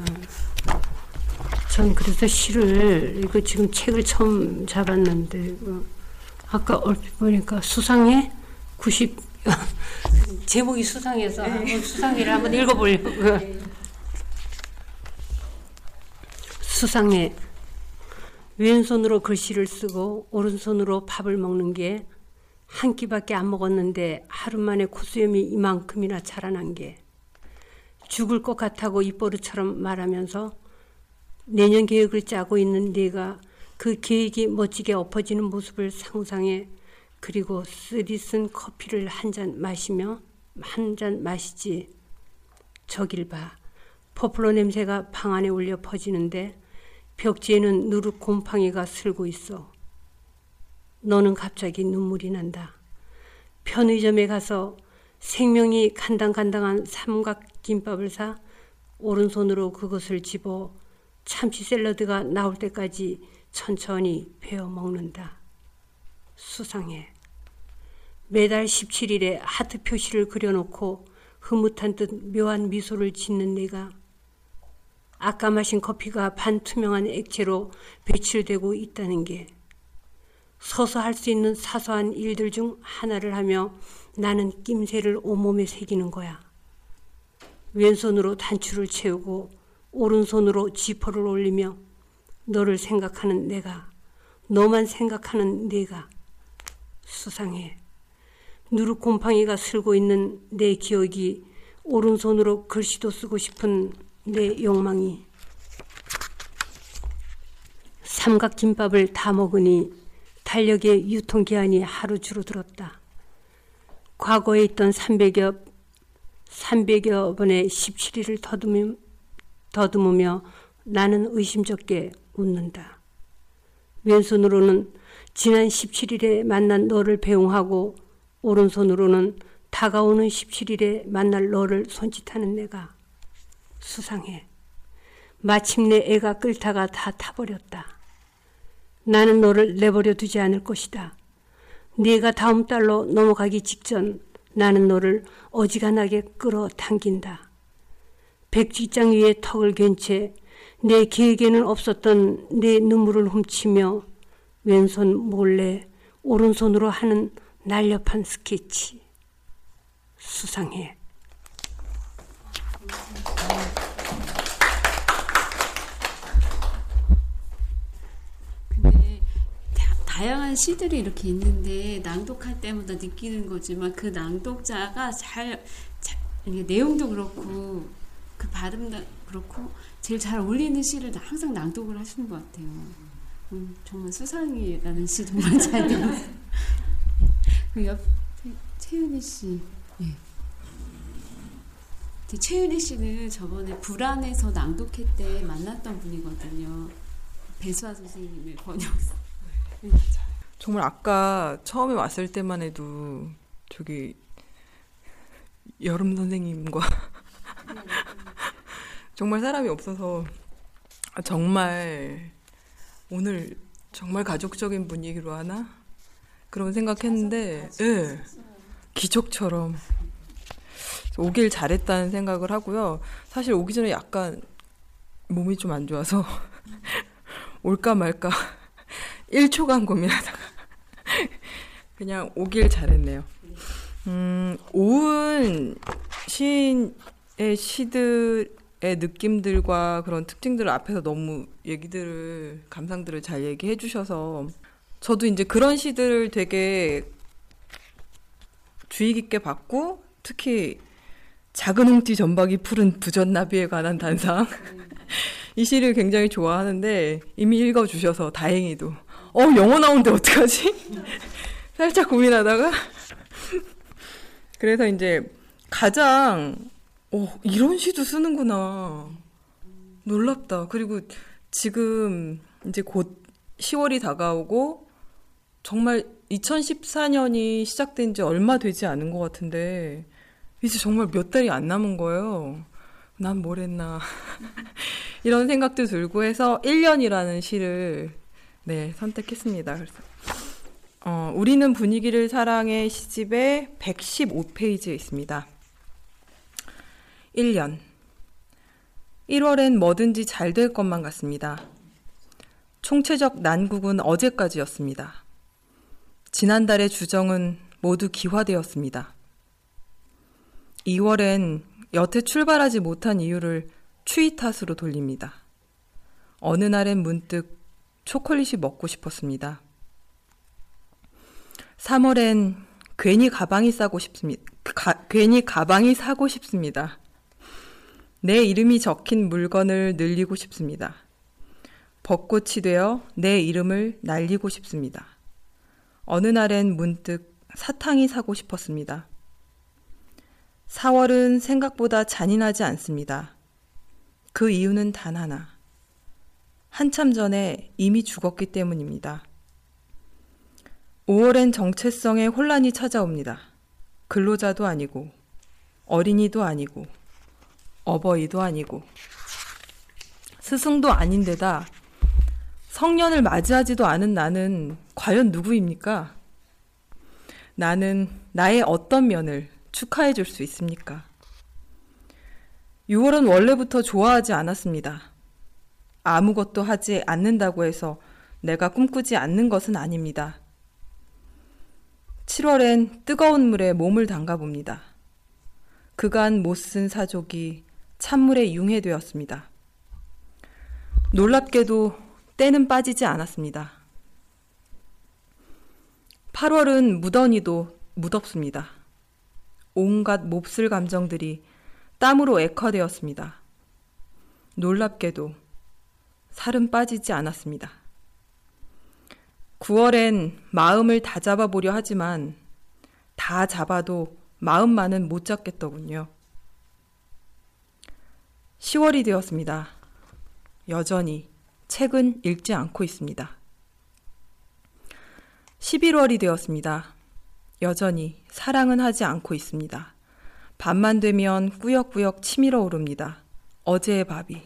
전 그래서 시를 이거 지금 책을 처음 잡았는데 어, 아까 얼핏 보니까 수상해? 90 제목이 수상해서 한번 수상해를 한번 읽어보려고. 수상해. 왼손으로 글씨를 쓰고 오른손으로 밥을 먹는 게 한 끼밖에 안 먹었는데 하루 만에 코수염이 이만큼이나 자라난 게. 죽을 것 같다고 입버릇처럼 말하면서 내년 계획을 짜고 있는 네가 그 계획이 멋지게 엎어지는 모습을 상상해 그리고 쓰디쓴 커피를 한 잔 마시며 한 잔 마시지. 저길 봐. 포플러 냄새가 방 안에 울려 퍼지는데 벽지에는 누룩 곰팡이가 슬고 있어. 너는 갑자기 눈물이 난다. 편의점에 가서 생명이 간당간당한 삼각김밥을 사 오른손으로 그것을 집어 참치 샐러드가 나올 때까지 천천히 베어 먹는다. 수상해. 매달 17일에 하트 표시를 그려놓고 흐뭇한 듯 묘한 미소를 짓는 내가 아까 마신 커피가 반투명한 액체로 배출되고 있다는 게 서서 할 수 있는 사소한 일들 중 하나를 하며 나는 낌새를 온몸에 새기는 거야. 왼손으로 단추를 채우고 오른손으로 지퍼를 올리며 너를 생각하는 내가, 너만 생각하는 내가 수상해. 누룩 곰팡이가 슬고 있는 내 기억이 오른손으로 글씨도 쓰고 싶은 내 욕망이 삼각김밥을 다 먹으니 탄력의 유통기한이 하루 줄어들었다. 과거에 있던 300여, 300여 번의 17일을 더듬으, 더듬으며 나는 의심쩍게 웃는다. 왼손으로는 지난 17일에 만난 너를 배웅하고 오른손으로는 다가오는 17일에 만날 너를 손짓하는 내가 수상해. 마침내 애가 끌다가 다 타버렸다. 나는 너를 내버려 두지 않을 것이다. 네가 다음 달로 넘어가기 직전 나는 너를 어지간하게 끌어당긴다. 백지장 위에 턱을 괜채 내 계획에는 없었던 내 눈물을 훔치며 왼손 몰래 오른손으로 하는 날렵한 스케치. 수상해. 다양한 시들이 이렇게 있는데 낭독할 때마다 느끼는 거지만 그 낭독자가 잘, 잘 내용도 그렇고 그 발음도 그렇고 제일 잘 어울리는 시를 항상 낭독을 하시는 것 같아요. 음, 정말 수상이라는 시 정말 잘 들었어요. 그 최윤희 씨. 예. 근데 최윤희 씨는 저번에 불안해서 낭독회 때 만났던 분이거든요. 배수아 선생님의 번역사. 정말 아까 처음에 왔을 때만 해도 저기 여름 선생님과 정말 사람이 없어서 아, 정말 오늘 정말 가족적인 분위기로 하나? 그런 생각했는데 예. 기적처럼 오길 잘했다는 생각을 하고요. 사실 오기 전에 약간 몸이 좀 안 좋아서 올까 말까 1초간 고민하다가 그냥 오길 잘했네요. 음, 오은 시인의 시들의 느낌들과 그런 특징들을 앞에서 너무 얘기들을, 감상들을 잘 얘기해 주셔서 저도 이제 그런 시들을 되게 주의 깊게 봤고 특히 작은 웅띠 전박이 푸른 부전나비에 관한 단상. 이 시를 굉장히 좋아하는데 이미 읽어주셔서 다행히도. 어 영어 나오는데 어떡하지? 살짝 고민하다가. 그래서 이제 가장 어, 이런 시도 쓰는구나. 놀랍다. 그리고 지금 이제 곧 10월이 다가오고 정말 2014년이 시작된 지 얼마 되지 않은 것 같은데 이제 정말 몇 달이 안 남은 거예요. 난 뭘 했나. 이런 생각도 들고 해서 1년이라는 시를 네, 선택했습니다. 그래서 어, 우리는 분위기를 사랑해 시집의 115페이지에 있습니다. 1년. 1월엔 뭐든지 잘 될 것만 같습니다. 총체적 난국은 어제까지였습니다. 지난달의 주정은 모두 기화되었습니다. 2월엔 여태 출발하지 못한 이유를 추위 탓으로 돌립니다. 어느 날엔 문득 초콜릿이 먹고 싶었습니다. 3월엔 괜히 가방이 싸고 싶습니다. 가, 괜히 가방이 사고 싶습니다. 내 이름이 적힌 물건을 늘리고 싶습니다. 벚꽃이 되어 내 이름을 날리고 싶습니다. 어느 날엔 문득 사탕이 사고 싶었습니다. 4월은 생각보다 잔인하지 않습니다. 그 이유는 단 하나. 한참 전에 이미 죽었기 때문입니다. 5월엔 정체성의 혼란이 찾아옵니다. 근로자도 아니고, 어린이도 아니고, 어버이도 아니고, 스승도 아닌데다 성년을 맞이하지도 않은 나는 과연 누구입니까? 나는 나의 어떤 면을 축하해 줄 수 있습니까? 6월은 원래부터 좋아하지 않았습니다. 아무것도 하지 않는다고 해서 내가 꿈꾸지 않는 것은 아닙니다. 7월엔 뜨거운 물에 몸을 담가 봅니다. 그간 못 쓴 사족이 찬물에 융해되었습니다. 놀랍게도 때는 빠지지 않았습니다. 8월은 무더니도 무덥습니다. 온갖 몹쓸 감정들이 땀으로 액화되었습니다. 놀랍게도 살은 빠지지 않았습니다. 9월엔 마음을 다 잡아보려 하지만 다 잡아도 마음만은 못 잡겠더군요. 10월이 되었습니다. 여전히 책은 읽지 않고 있습니다. 11월이 되었습니다. 여전히 사랑은 하지 않고 있습니다. 밤만 되면 꾸역꾸역 치밀어 오릅니다. 어제의 밥이,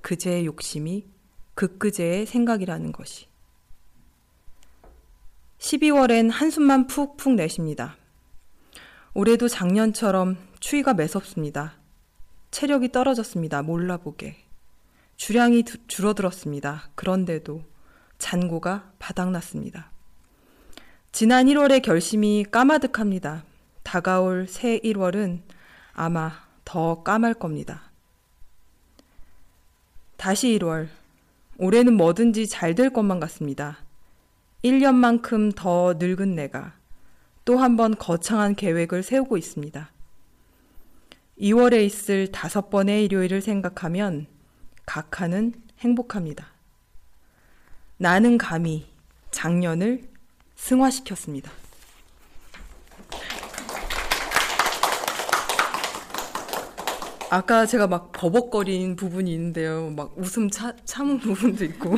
그제의 욕심이, 그그제의 생각이라는 것이. 12월엔 한숨만 푹푹 내쉽니다. 올해도 작년처럼 추위가 매섭습니다. 체력이 떨어졌습니다. 몰라보게. 주량이 두, 줄어들었습니다. 그런데도 잔고가 바닥났습니다. 지난 1월의 결심이 까마득합니다. 다가올 새 1월은 아마 더 까말 겁니다. 다시 1월. 올해는 뭐든지 잘 될 것만 같습니다. 1년만큼 더 늙은 내가 또 한 번 거창한 계획을 세우고 있습니다. 2월에 있을 다섯 번의 일요일을 생각하면 각하는 행복합니다. 나는 감히 작년을 승화시켰습니다. 아까 제가 막 버벅거린 부분이 있는데요. 막 웃음 차, 참은 부분도 있고.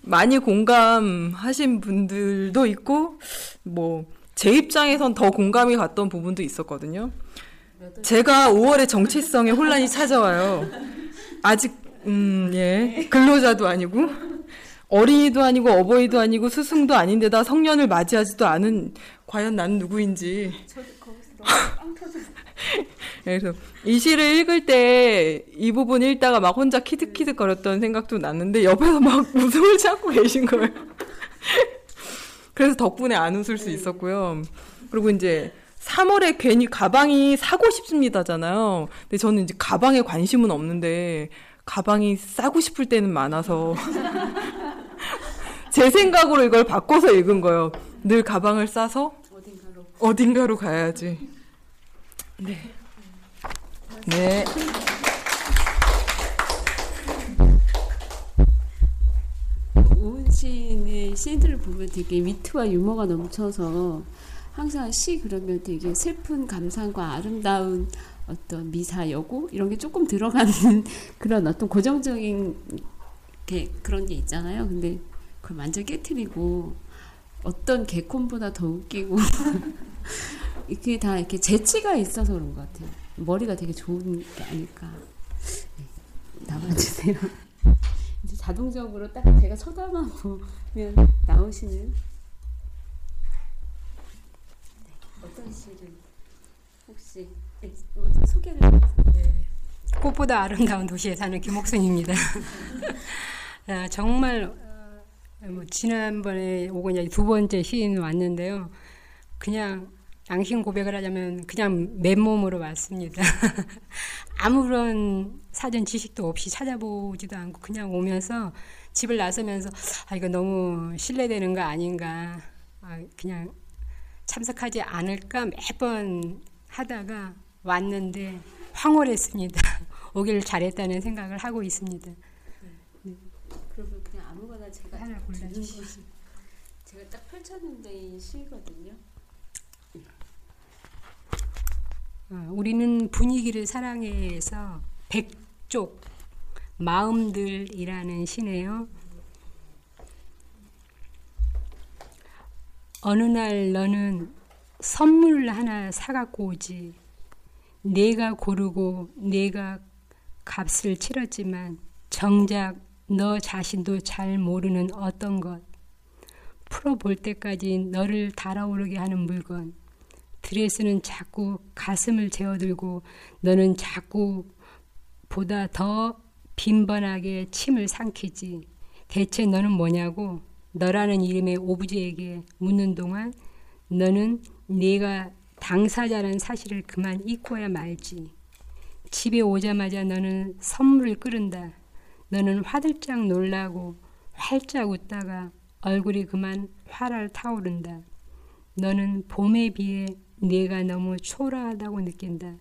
많이 공감하신 분들도 있고, 뭐, 제 입장에선 더 공감이 갔던 부분도 있었거든요. 제가 5월에 정체성의 혼란이 찾아와요. 아직, 음, 예. 근로자도 아니고, 어린이도 아니고, 어버이도 아니고, 스승도 아닌데다 성년을 맞이하지도 않은, 과연 난 누구인지. 터졌어요. 그래서 이 시를 읽을 때 이 부분 읽다가 막 혼자 키득키득 거렸던 생각도 났는데 옆에서 막 웃음을 참고 계신 거예요. 그래서 덕분에 안 웃을 수 있었고요. 그리고 이제 3월에 괜히 가방이 사고 싶습니다잖아요. 근데 저는 이제 가방에 관심은 없는데 가방이 싸고 싶을 때는 많아서 제 생각으로 이걸 바꿔서 읽은 거예요. 늘 가방을 싸서 어딘가로, 어딘가로 가야지. 네. 네. 오은 시인의 시들을 보면 되게 위트와 유머가 넘쳐서 항상 시 그러면 되게 슬픈 감상과 아름다운 어떤 미사 여고 이런 게 조금 들어가는 그런 어떤 고정적인 게 그런 게 있잖아요. 근데 그걸 완전 깨트리고 어떤 개콘보다 더 웃기고 이게 다 이렇게 재치가 있어서 그런 것 같아요. 머리가 되게 좋은 게 아닐까. 네, 나와주세요. 이제 자동적으로 딱 제가 쳐다만 보면 나오시는 네, 어떤 시를 혹시 소개를 네. 꽃보다 아름다운 도시에 사는 김옥순입니다. 아, 정말 어, 뭐 지난번에 오고 이제 두 번째 시인 왔는데요. 그냥 양심 고백을 하자면 그냥 맨몸으로 왔습니다. 아무런 사전 지식도 없이 찾아보지도 않고 그냥 오면서 집을 나서면서 아 이거 너무 신뢰되는 거 아닌가 아, 그냥 참석하지 않을까 매번 하다가 왔는데 황홀했습니다. 오길 잘했다는 생각을 하고 있습니다. 네. 그러면 그냥 아무거나 제가 하나 골라주시죠. 제가 딱 펼쳤는데 이 시거든요. 어, 우리는 분위기를 사랑해서 백쪽 마음들이라는 시네요. 어느 날 너는 선물 하나 사갖고 오지. 내가 고르고 내가 값을 치렀지만 정작 너 자신도 잘 모르는 어떤 것. 풀어볼 때까지 너를 달아오르게 하는 물건. 드레스는 자꾸 가슴을 재어들고 너는 자꾸 보다 더 빈번하게 침을 삼키지. 대체 너는 뭐냐고 너라는 이름의 오브제에게 묻는 동안 너는 네가 당사자라는 사실을 그만 잊고야 말지. 집에 오자마자 너는 선물을 끓는다. 너는 화들짝 놀라고 활짝 웃다가 얼굴이 그만 화를 타오른다. 너는 봄에 비해 내가 너무 초라하다고 느낀다.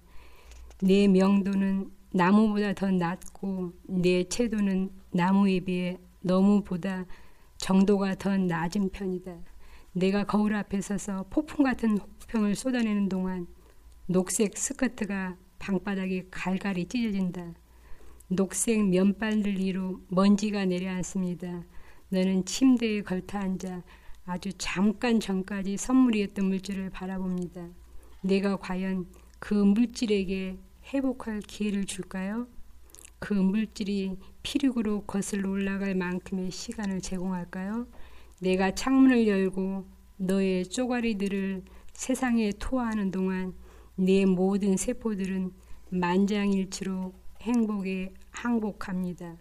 내 명도는 나무보다 더 낮고 내 채도는 나무에 비해 너무보다 정도가 더 낮은 편이다. 내가 거울 앞에 서서 폭풍 같은 호평을 쏟아내는 동안 녹색 스커트가 방바닥에 갈갈이 찢어진다. 녹색 면발들 위로 먼지가 내려앉습니다. 너는 침대에 걸터 앉아 아주 잠깐 전까지 선물이었던 물질을 바라봅니다. 내가 과연 그 물질에게 회복할 기회를 줄까요? 그 물질이 피륙으로 거슬러 올라갈 만큼의 시간을 제공할까요? 내가 창문을 열고 너의 쪼가리들을 세상에 토하는 동안 내 모든 세포들은 만장일치로 행복에 항복합니다.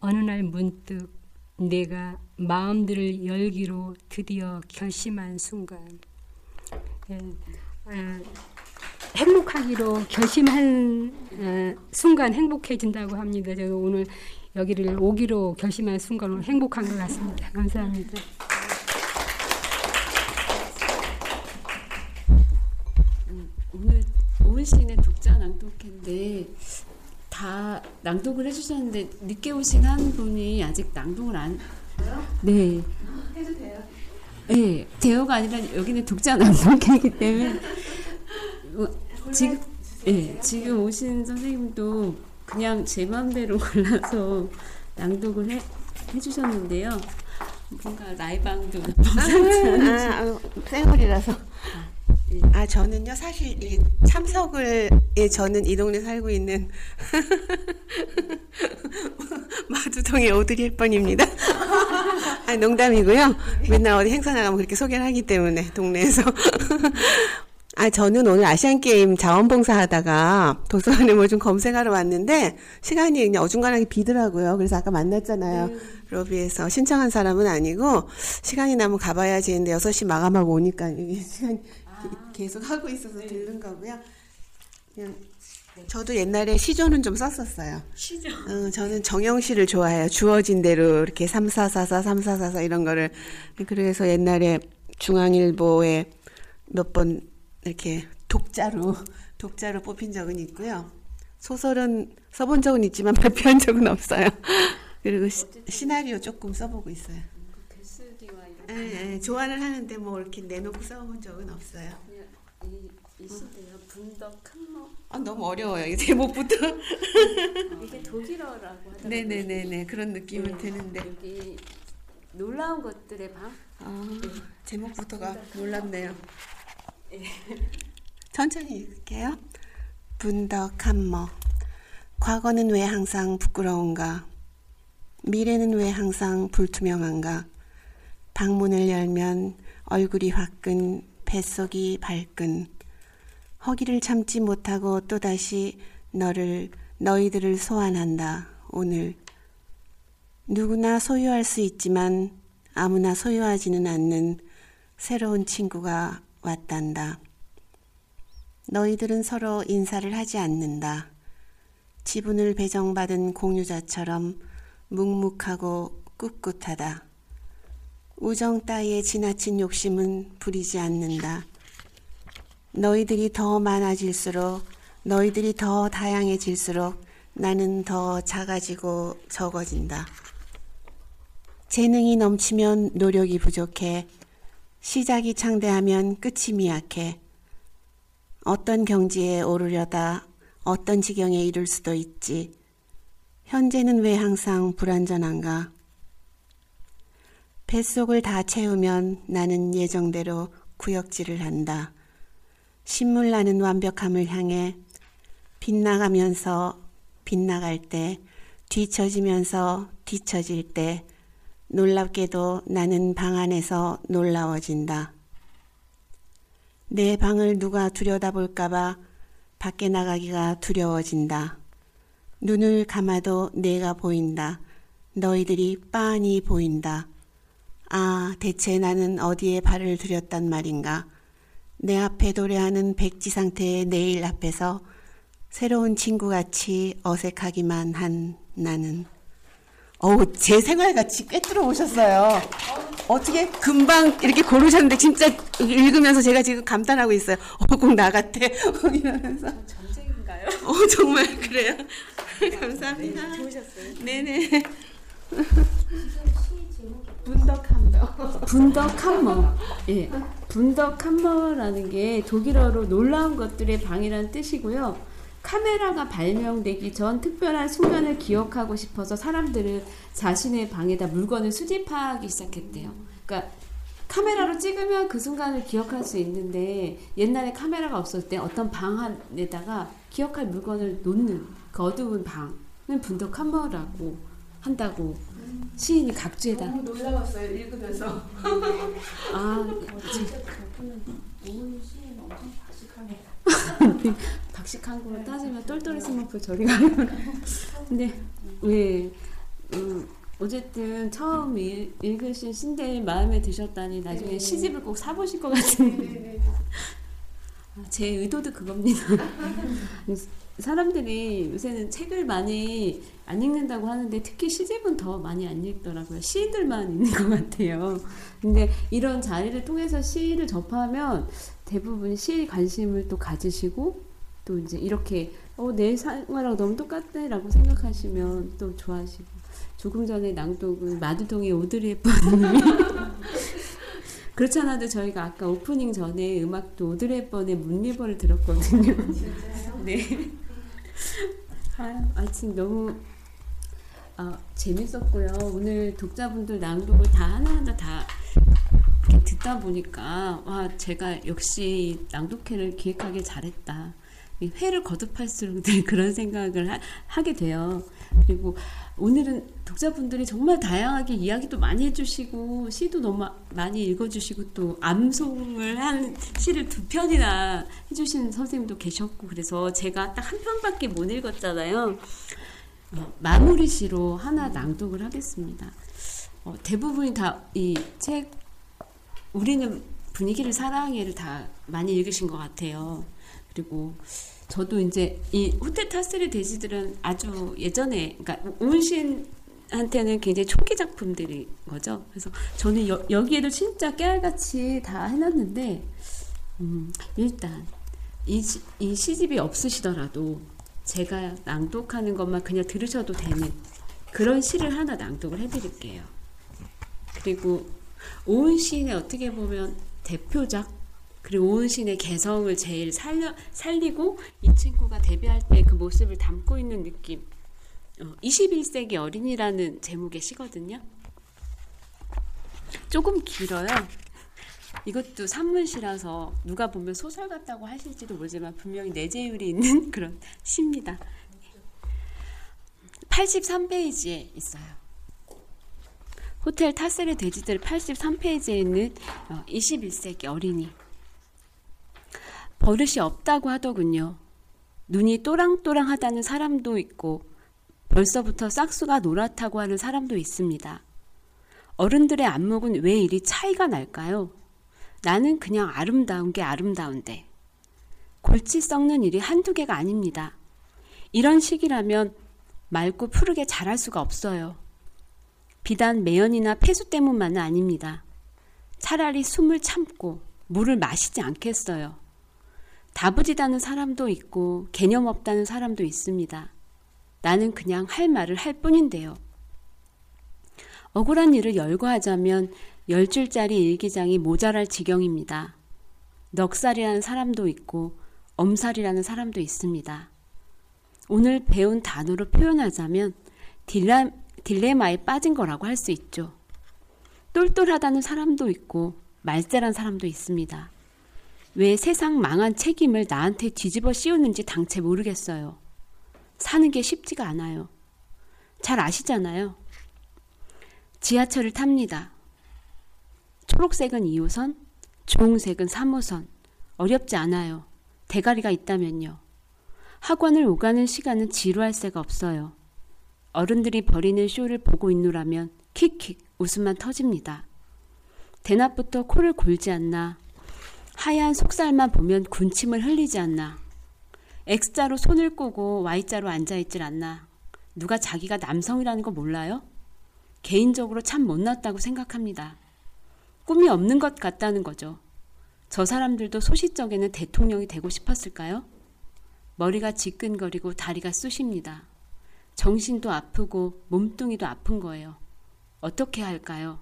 어느 날 문득 내가 마음들을 열기로 드디어 결심한 순간 예, 아, 행복하기로 결심한 아, 순간 행복해진다고 합니다. 제가 오늘 여기를 오기로 결심한 순간으로 행복한 것 같습니다. 감사합니다. 오늘 오은 시인의 독자 낭독회인데 다 낭독을 해주셨는데 늦게 오신 한 분이 아직 낭독을 안. 네. 해도 돼요. 네, 대여가 아니라 여기는 독자 낭독회이기 때문에 뭐, 지금 예, 지금 오신 선생님도 그냥 제 마음대로 골라서 낭독을 해, 해주셨는데요. 뭔가 라이방도 아, 아, 생얼이라서. 아 저는요 사실 이 참석을 예, 저는 이 동네 살고 있는 마두동의 오드리 햇번입니다. 아 농담이고요. 맨날 어디 행사 나가면 그렇게 소개를 하기 때문에 동네에서 아, 저는 오늘 아시안 게임 자원봉사 하다가 도서관에 뭘 좀 검색하러 왔는데 시간이 그냥 어중간하게 비더라고요. 그래서 아까 만났잖아요. 네. 로비에서 신청한 사람은 아니고 시간이 나면 가봐야지 했는데 6시 마감하고 오니까 이게 시간이 계속 하고 있어서 들른 거고요. 그냥 저도 옛날에 시조는 좀 썼었어요. 시조. 어, 저는 정영시를 좋아해요. 주어진 대로 이렇게 3444, 3444 이런 거를. 그래서 옛날에 중앙일보에 몇 번 이렇게 독자로, 독자로 뽑힌 적은 있고요. 소설은 써본 적은 있지만 발표한 적은 없어요. 그리고 시, 시나리오 조금 써보고 있어요. 글쓰기와 이런 예, 예, 좋아는 하는데 뭐 이렇게 내놓고 써본 적은 없어요. 이, 이 시대요 분덕 한모 아, 너무 어려워요. 이 제목부터. 이게 독일어라고 하더라고요. 네네네네 그런 느낌은 네. 드는데. 여기 놀라운 것들의 방. 아, 제목부터가 놀랍네요. 예. 천천히 읽을게요. 분덕한머. 과거는 왜 항상 부끄러운가? 미래는 왜 항상 불투명한가? 방문을 열면 얼굴이 화끈, 뱃속이 발끈. 허기를 참지 못하고 또다시 너를, 너희들을 소환한다. 오늘. 누구나 소유할 수 있지만 아무나 소유하지는 않는 새로운 친구가 왔단다. 너희들은 서로 인사를 하지 않는다. 지분을 배정받은 공유자처럼 묵묵하고 꿋꿋하다. 우정 따위의 지나친 욕심은 부리지 않는다. 너희들이 더 많아질수록, 너희들이 더 다양해질수록 나는 더 작아지고 적어진다. 재능이 넘치면 노력이 부족해. 시작이 창대하면 끝이 미약해. 어떤 경지에 오르려다 어떤 지경에 이를 수도 있지. 현재는 왜 항상 불완전한가? 뱃속을 다 채우면 나는 예정대로 구역질을 한다. 신물 나는 완벽함을 향해 빗나가면서 빗나갈 때, 뒤처지면서 뒤처질 때, 놀랍게도 나는 방 안에서 놀라워진다. 내 방을 누가 들여다볼까봐 밖에 나가기가 두려워진다. 눈을 감아도 내가 보인다. 너희들이 빤히 보인다. 아, 대체 나는 어디에 발을 들였단 말인가? 내 앞에 도래하는 백지 상태의 내일 앞에서 새로운 친구같이 어색하기만 한 나는. 어우, 제 생활같이 꿰뚫어 오셨어요. 어떻게 금방 이렇게 고르셨는데 진짜 읽으면서 제가 지금 감탄하고 있어요. 어, 꼭나 같아. 이러면서. 전쟁인가요? 어, 정말 그래요. 감사합니다. 좋으셨어요. 네네. 분덕함도. 분덕함머. 예. 분덕함머라는 게 독일어로 놀라운 것들의 방이라는 뜻이고요. 카메라가 발명되기 전 특별한 순간을 기억하고 싶어서 사람들은 자신의 방에다 물건을 수집하기 시작했대요. 그러니까 카메라로 찍으면 그 순간을 기억할 수 있는데 옛날에 카메라가 없을 때 어떤 방 안에다가 기억할 물건을 놓는 그 어두운 방은 분덕함머라고 한다고 시인이 각주에다 너무 놀라웠어요 읽으면서. 아, 진짜 오은 시인 엄청 박식하네. 박식한 거로 따지면 똘똘이 스머프 저리 가요. 근데 왜 음, 어쨌든 처음 읽, 읽으신 신들 마음에 드셨다니 나중에 시집을 꼭 사보실 것 같은. 아, 제 의도도 그겁니다. 사람들이 요새는 책을 많이 안 읽는다고 하는데 특히 시집은 더 많이 안 읽더라고요. 시들만 읽는 것 같아요. 근데 이런 자리를 통해서 시를 접하면 대부분 시에 관심을 또 가지시고 또 이제 이렇게 어, 내 생활하고 너무 똑같네라고 생각하시면 또 좋아하시고 조금 전에 낭독은 마두동의 오드리 헵번님이 그렇지 않아도 저희가 아까 오프닝 전에 음악도 오드리 헵번의 문리버를 들었거든요. 네. 아, 아침 너무 아, 재밌었고요. 오늘 독자분들 낭독을 다 하나하나 다 듣다 보니까 와 제가 역시 낭독회를 기획하길 잘했다. 이 회를 거듭할수록 늘 그런 생각을 하, 게 돼요. 그리고 오늘은 독자분들이 정말 다양하게 이야기도 많이 해주시고 시도 너무 많이 읽어주시고 또 암송을 한 시를 두 편이나 해주시는 선생님도 계셨고 그래서 제가 딱 한 편밖에 못 읽었잖아요. 어, 마무리 시로 하나 낭독을 하겠습니다. 어, 대부분이 다 이 책 우리는 분위기를 사랑해를 다 많이 읽으신 것 같아요. 그리고 저도 이제 이 호텔 타스리 돼지들은 아주 예전에 그러니까 오은신한테는 굉장히 초기 작품들인 거죠. 그래서 저는 여, 여기에도 진짜 깨알같이 다 해놨는데 음, 일단 이, 시, 이 시집이 없으시더라도 제가 낭독하는 것만 그냥 들으셔도 되는 그런 시를 하나 낭독을 해드릴게요. 그리고 오은 시인의 어떻게 보면 대표작 그리고 오은 시인의 개성을 제일 살려, 살리고 이 친구가 데뷔할 때 그 모습을 담고 있는 느낌. 어, 21세기 어린이라는 제목의 시거든요. 조금 길어요. 이것도 산문시라서 누가 보면 소설 같다고 하실지도 모르지만 분명히 내재율이 있는 그런 시입니다. 83페이지에 있어요. 호텔 타셀의 돼지들 83페이지에 있는 21세기 어, 어린이. 버릇이 없다고 하더군요. 눈이 또랑또랑하다는 사람도 있고 벌써부터 싹수가 노랗다고 하는 사람도 있습니다. 어른들의 안목은 왜 이리 차이가 날까요? 나는 그냥 아름다운 게 아름다운데. 골치 썩는 일이 한두 개가 아닙니다. 이런 시기라면 맑고 푸르게 자랄 수가 없어요. 비단 매연이나 폐수 때문만은 아닙니다. 차라리 숨을 참고 물을 마시지 않겠어요. 다부지다는 사람도 있고 개념 없다는 사람도 있습니다. 나는 그냥 할 말을 할 뿐인데요. 억울한 일을 열거하자면 열 줄짜리 일기장이 모자랄 지경입니다. 넉살이라는 사람도 있고 엄살이라는 사람도 있습니다. 오늘 배운 단어로 표현하자면 딜라, 딜레마에 빠진 거라고 할 수 있죠. 똘똘하다는 사람도 있고 말세란 사람도 있습니다. 왜 세상 망한 책임을 나한테 뒤집어 씌우는지 당체 모르겠어요. 사는 게 쉽지가 않아요. 잘 아시잖아요. 지하철을 탑니다. 초록색은 2호선, 주홍색은 3호선. 어렵지 않아요. 대가리가 있다면요. 학원을 오가는 시간은 지루할 새가 없어요. 어른들이 벌이는 쇼를 보고 있노라면 킥킥 웃음만 터집니다. 대낮부터 코를 골지 않나. 하얀 속살만 보면 군침을 흘리지 않나. X자로 손을 끄고 Y자로 앉아있질 않나. 누가 자기가 남성이라는 거 몰라요? 개인적으로 참 못났다고 생각합니다. 꿈이 없는 것 같다는 거죠. 저 사람들도 소시적에는 대통령이 되고 싶었을까요? 머리가 지끈거리고 다리가 쑤십니다. 정신도 아프고 몸뚱이도 아픈 거예요. 어떻게 할까요?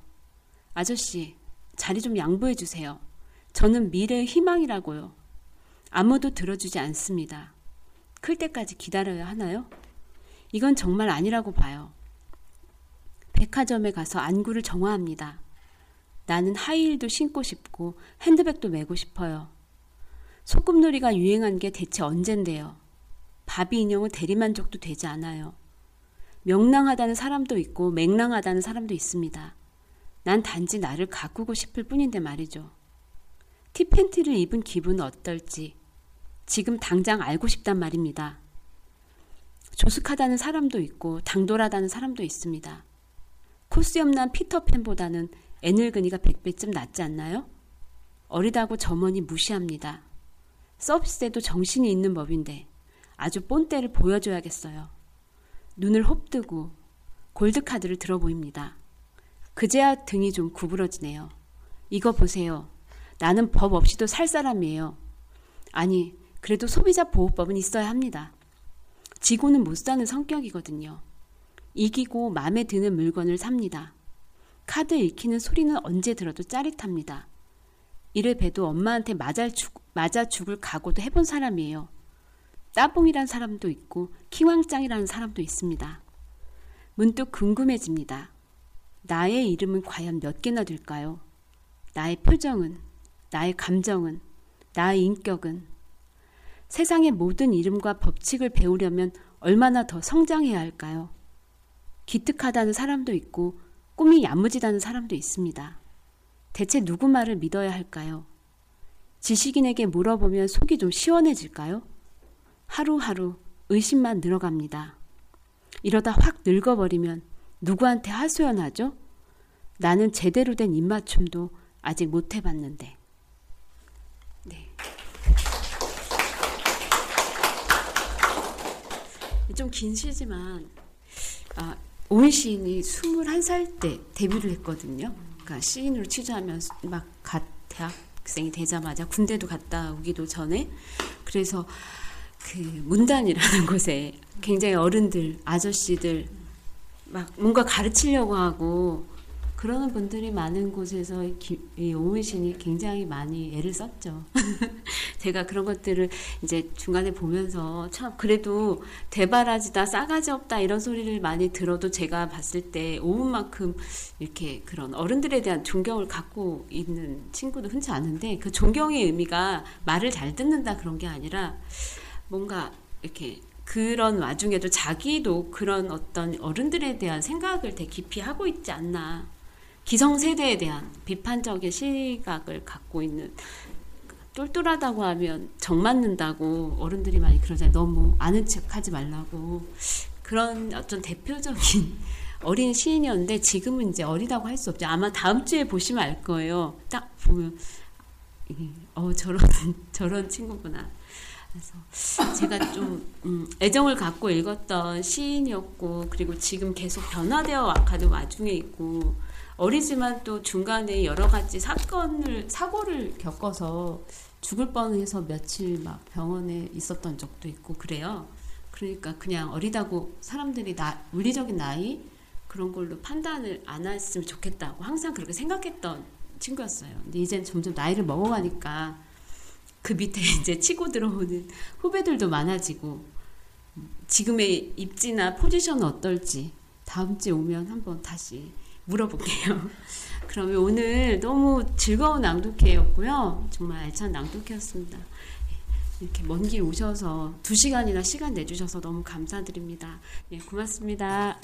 아저씨, 자리 좀 양보해 주세요. 저는 미래의 희망이라고요. 아무도 들어주지 않습니다. 클 때까지 기다려야 하나요? 이건 정말 아니라고 봐요. 백화점에 가서 안구를 정화합니다. 나는 하이힐도 신고 싶고 핸드백도 메고 싶어요. 소꿉놀이가 유행한 게 대체 언젠데요. 바비 인형은 대리만족도 되지 않아요. 명랑하다는 사람도 있고 맹랑하다는 사람도 있습니다. 난 단지 나를 가꾸고 싶을 뿐인데 말이죠. 티 팬티를 입은 기분은 어떨지 지금 당장 알고 싶단 말입니다. 조숙하다는 사람도 있고 당돌하다는 사람도 있습니다. 코스염난 피터팬보다는 애늙은이가 100배쯤 낫지 않나요? 어리다고 점원이 무시합니다. 서비스에도 정신이 있는 법인데 아주 본때를 보여줘야겠어요. 눈을 홉뜨고 골드카드를 들어 보입니다. 그제야 등이 좀 구부러지네요. 이거 보세요. 나는 법 없이도 살 사람이에요. 아니, 그래도 소비자 보호법은 있어야 합니다. 지고는 못 사는 성격이거든요. 이기고 마음에 드는 물건을 삽니다. 카드 읽히는 소리는 언제 들어도 짜릿합니다. 이를 봬도 엄마한테 맞아, 죽, 맞아 죽을 각오도 해본 사람이에요. 따봉이란 사람도 있고 킹왕짱이라는 사람도 있습니다. 문득 궁금해집니다. 나의 이름은 과연 몇 개나 될까요? 나의 표정은, 나의 감정은, 나의 인격은. 세상의 모든 이름과 법칙을 배우려면 얼마나 더 성장해야 할까요? 기특하다는 사람도 있고 꿈이 야무지다는 사람도 있습니다. 대체 누구 말을 믿어야 할까요? 지식인에게 물어보면 속이 좀 시원해질까요? 하루하루 의심만 늘어갑니다. 이러다 확 늙어버리면 누구한테 하소연하죠? 나는 제대로 된 입맞춤도 아직 못 해봤는데. 네. 좀 긴 시지만, 아, 오은 시인이 21살 때 데뷔를 했거든요. 그러니까 시인으로 취조하면서 막갓 대학생이 되자마자 군대도 갔다 오기도 전에 그래서 그 문단이라는 곳에 굉장히 어른들, 아저씨들 막 뭔가 가르치려고 하고 그러는 분들이 많은 곳에서 기, 이 오은신이 굉장히 많이 애를 썼죠. 제가 그런 것들을 이제 중간에 보면서 참 그래도 대바라지다 싸가지 없다 이런 소리를 많이 들어도 제가 봤을 때 오은만큼 이렇게 그런 어른들에 대한 존경을 갖고 있는 친구도 흔치 않은데 그 존경의 의미가 말을 잘 듣는다 그런 게 아니라 뭔가 이렇게 그런 와중에도 자기도 그런 어떤 어른들에 대한 생각을 되게 깊이 하고 있지 않나. 기성세대에 대한 비판적인 시각을 갖고 있는 똘똘하다고 하면 정 맞는다고 어른들이 많이 그러잖아요. 너무 아는 척 하지 말라고. 그런 어떤 대표적인 어린 시인이었는데 지금은 이제 어리다고 할 수 없죠. 아마 다음 주에 보시면 알 거예요. 딱 보면 어 저런 저런 친구구나. 그래서 제가 좀 음, 애정을 갖고 읽었던 시인이었고 그리고 지금 계속 변화되어 가는 와중에 있고 어리지만 또 중간에 여러 가지 사건을 사고를 겪어서 죽을 뻔해서 며칠 막 병원에 있었던 적도 있고 그래요. 그러니까 그냥 어리다고 사람들이 나 물리적인 나이 그런 걸로 판단을 안 했으면 좋겠다고 항상 그렇게 생각했던 친구였어요. 근데 이제 점점 나이를 먹어가니까 그 밑에 이제 치고 들어오는 후배들도 많아지고 지금의 입지나 포지션은 어떨지 다음 주에 오면 한번 다시 물어볼게요. 그러면 오늘 너무 즐거운 낭독회였고요. 정말 알찬 낭독회였습니다. 이렇게 먼 길 오셔서 두 시간이나 시간 내주셔서 너무 감사드립니다. 예, 고맙습니다.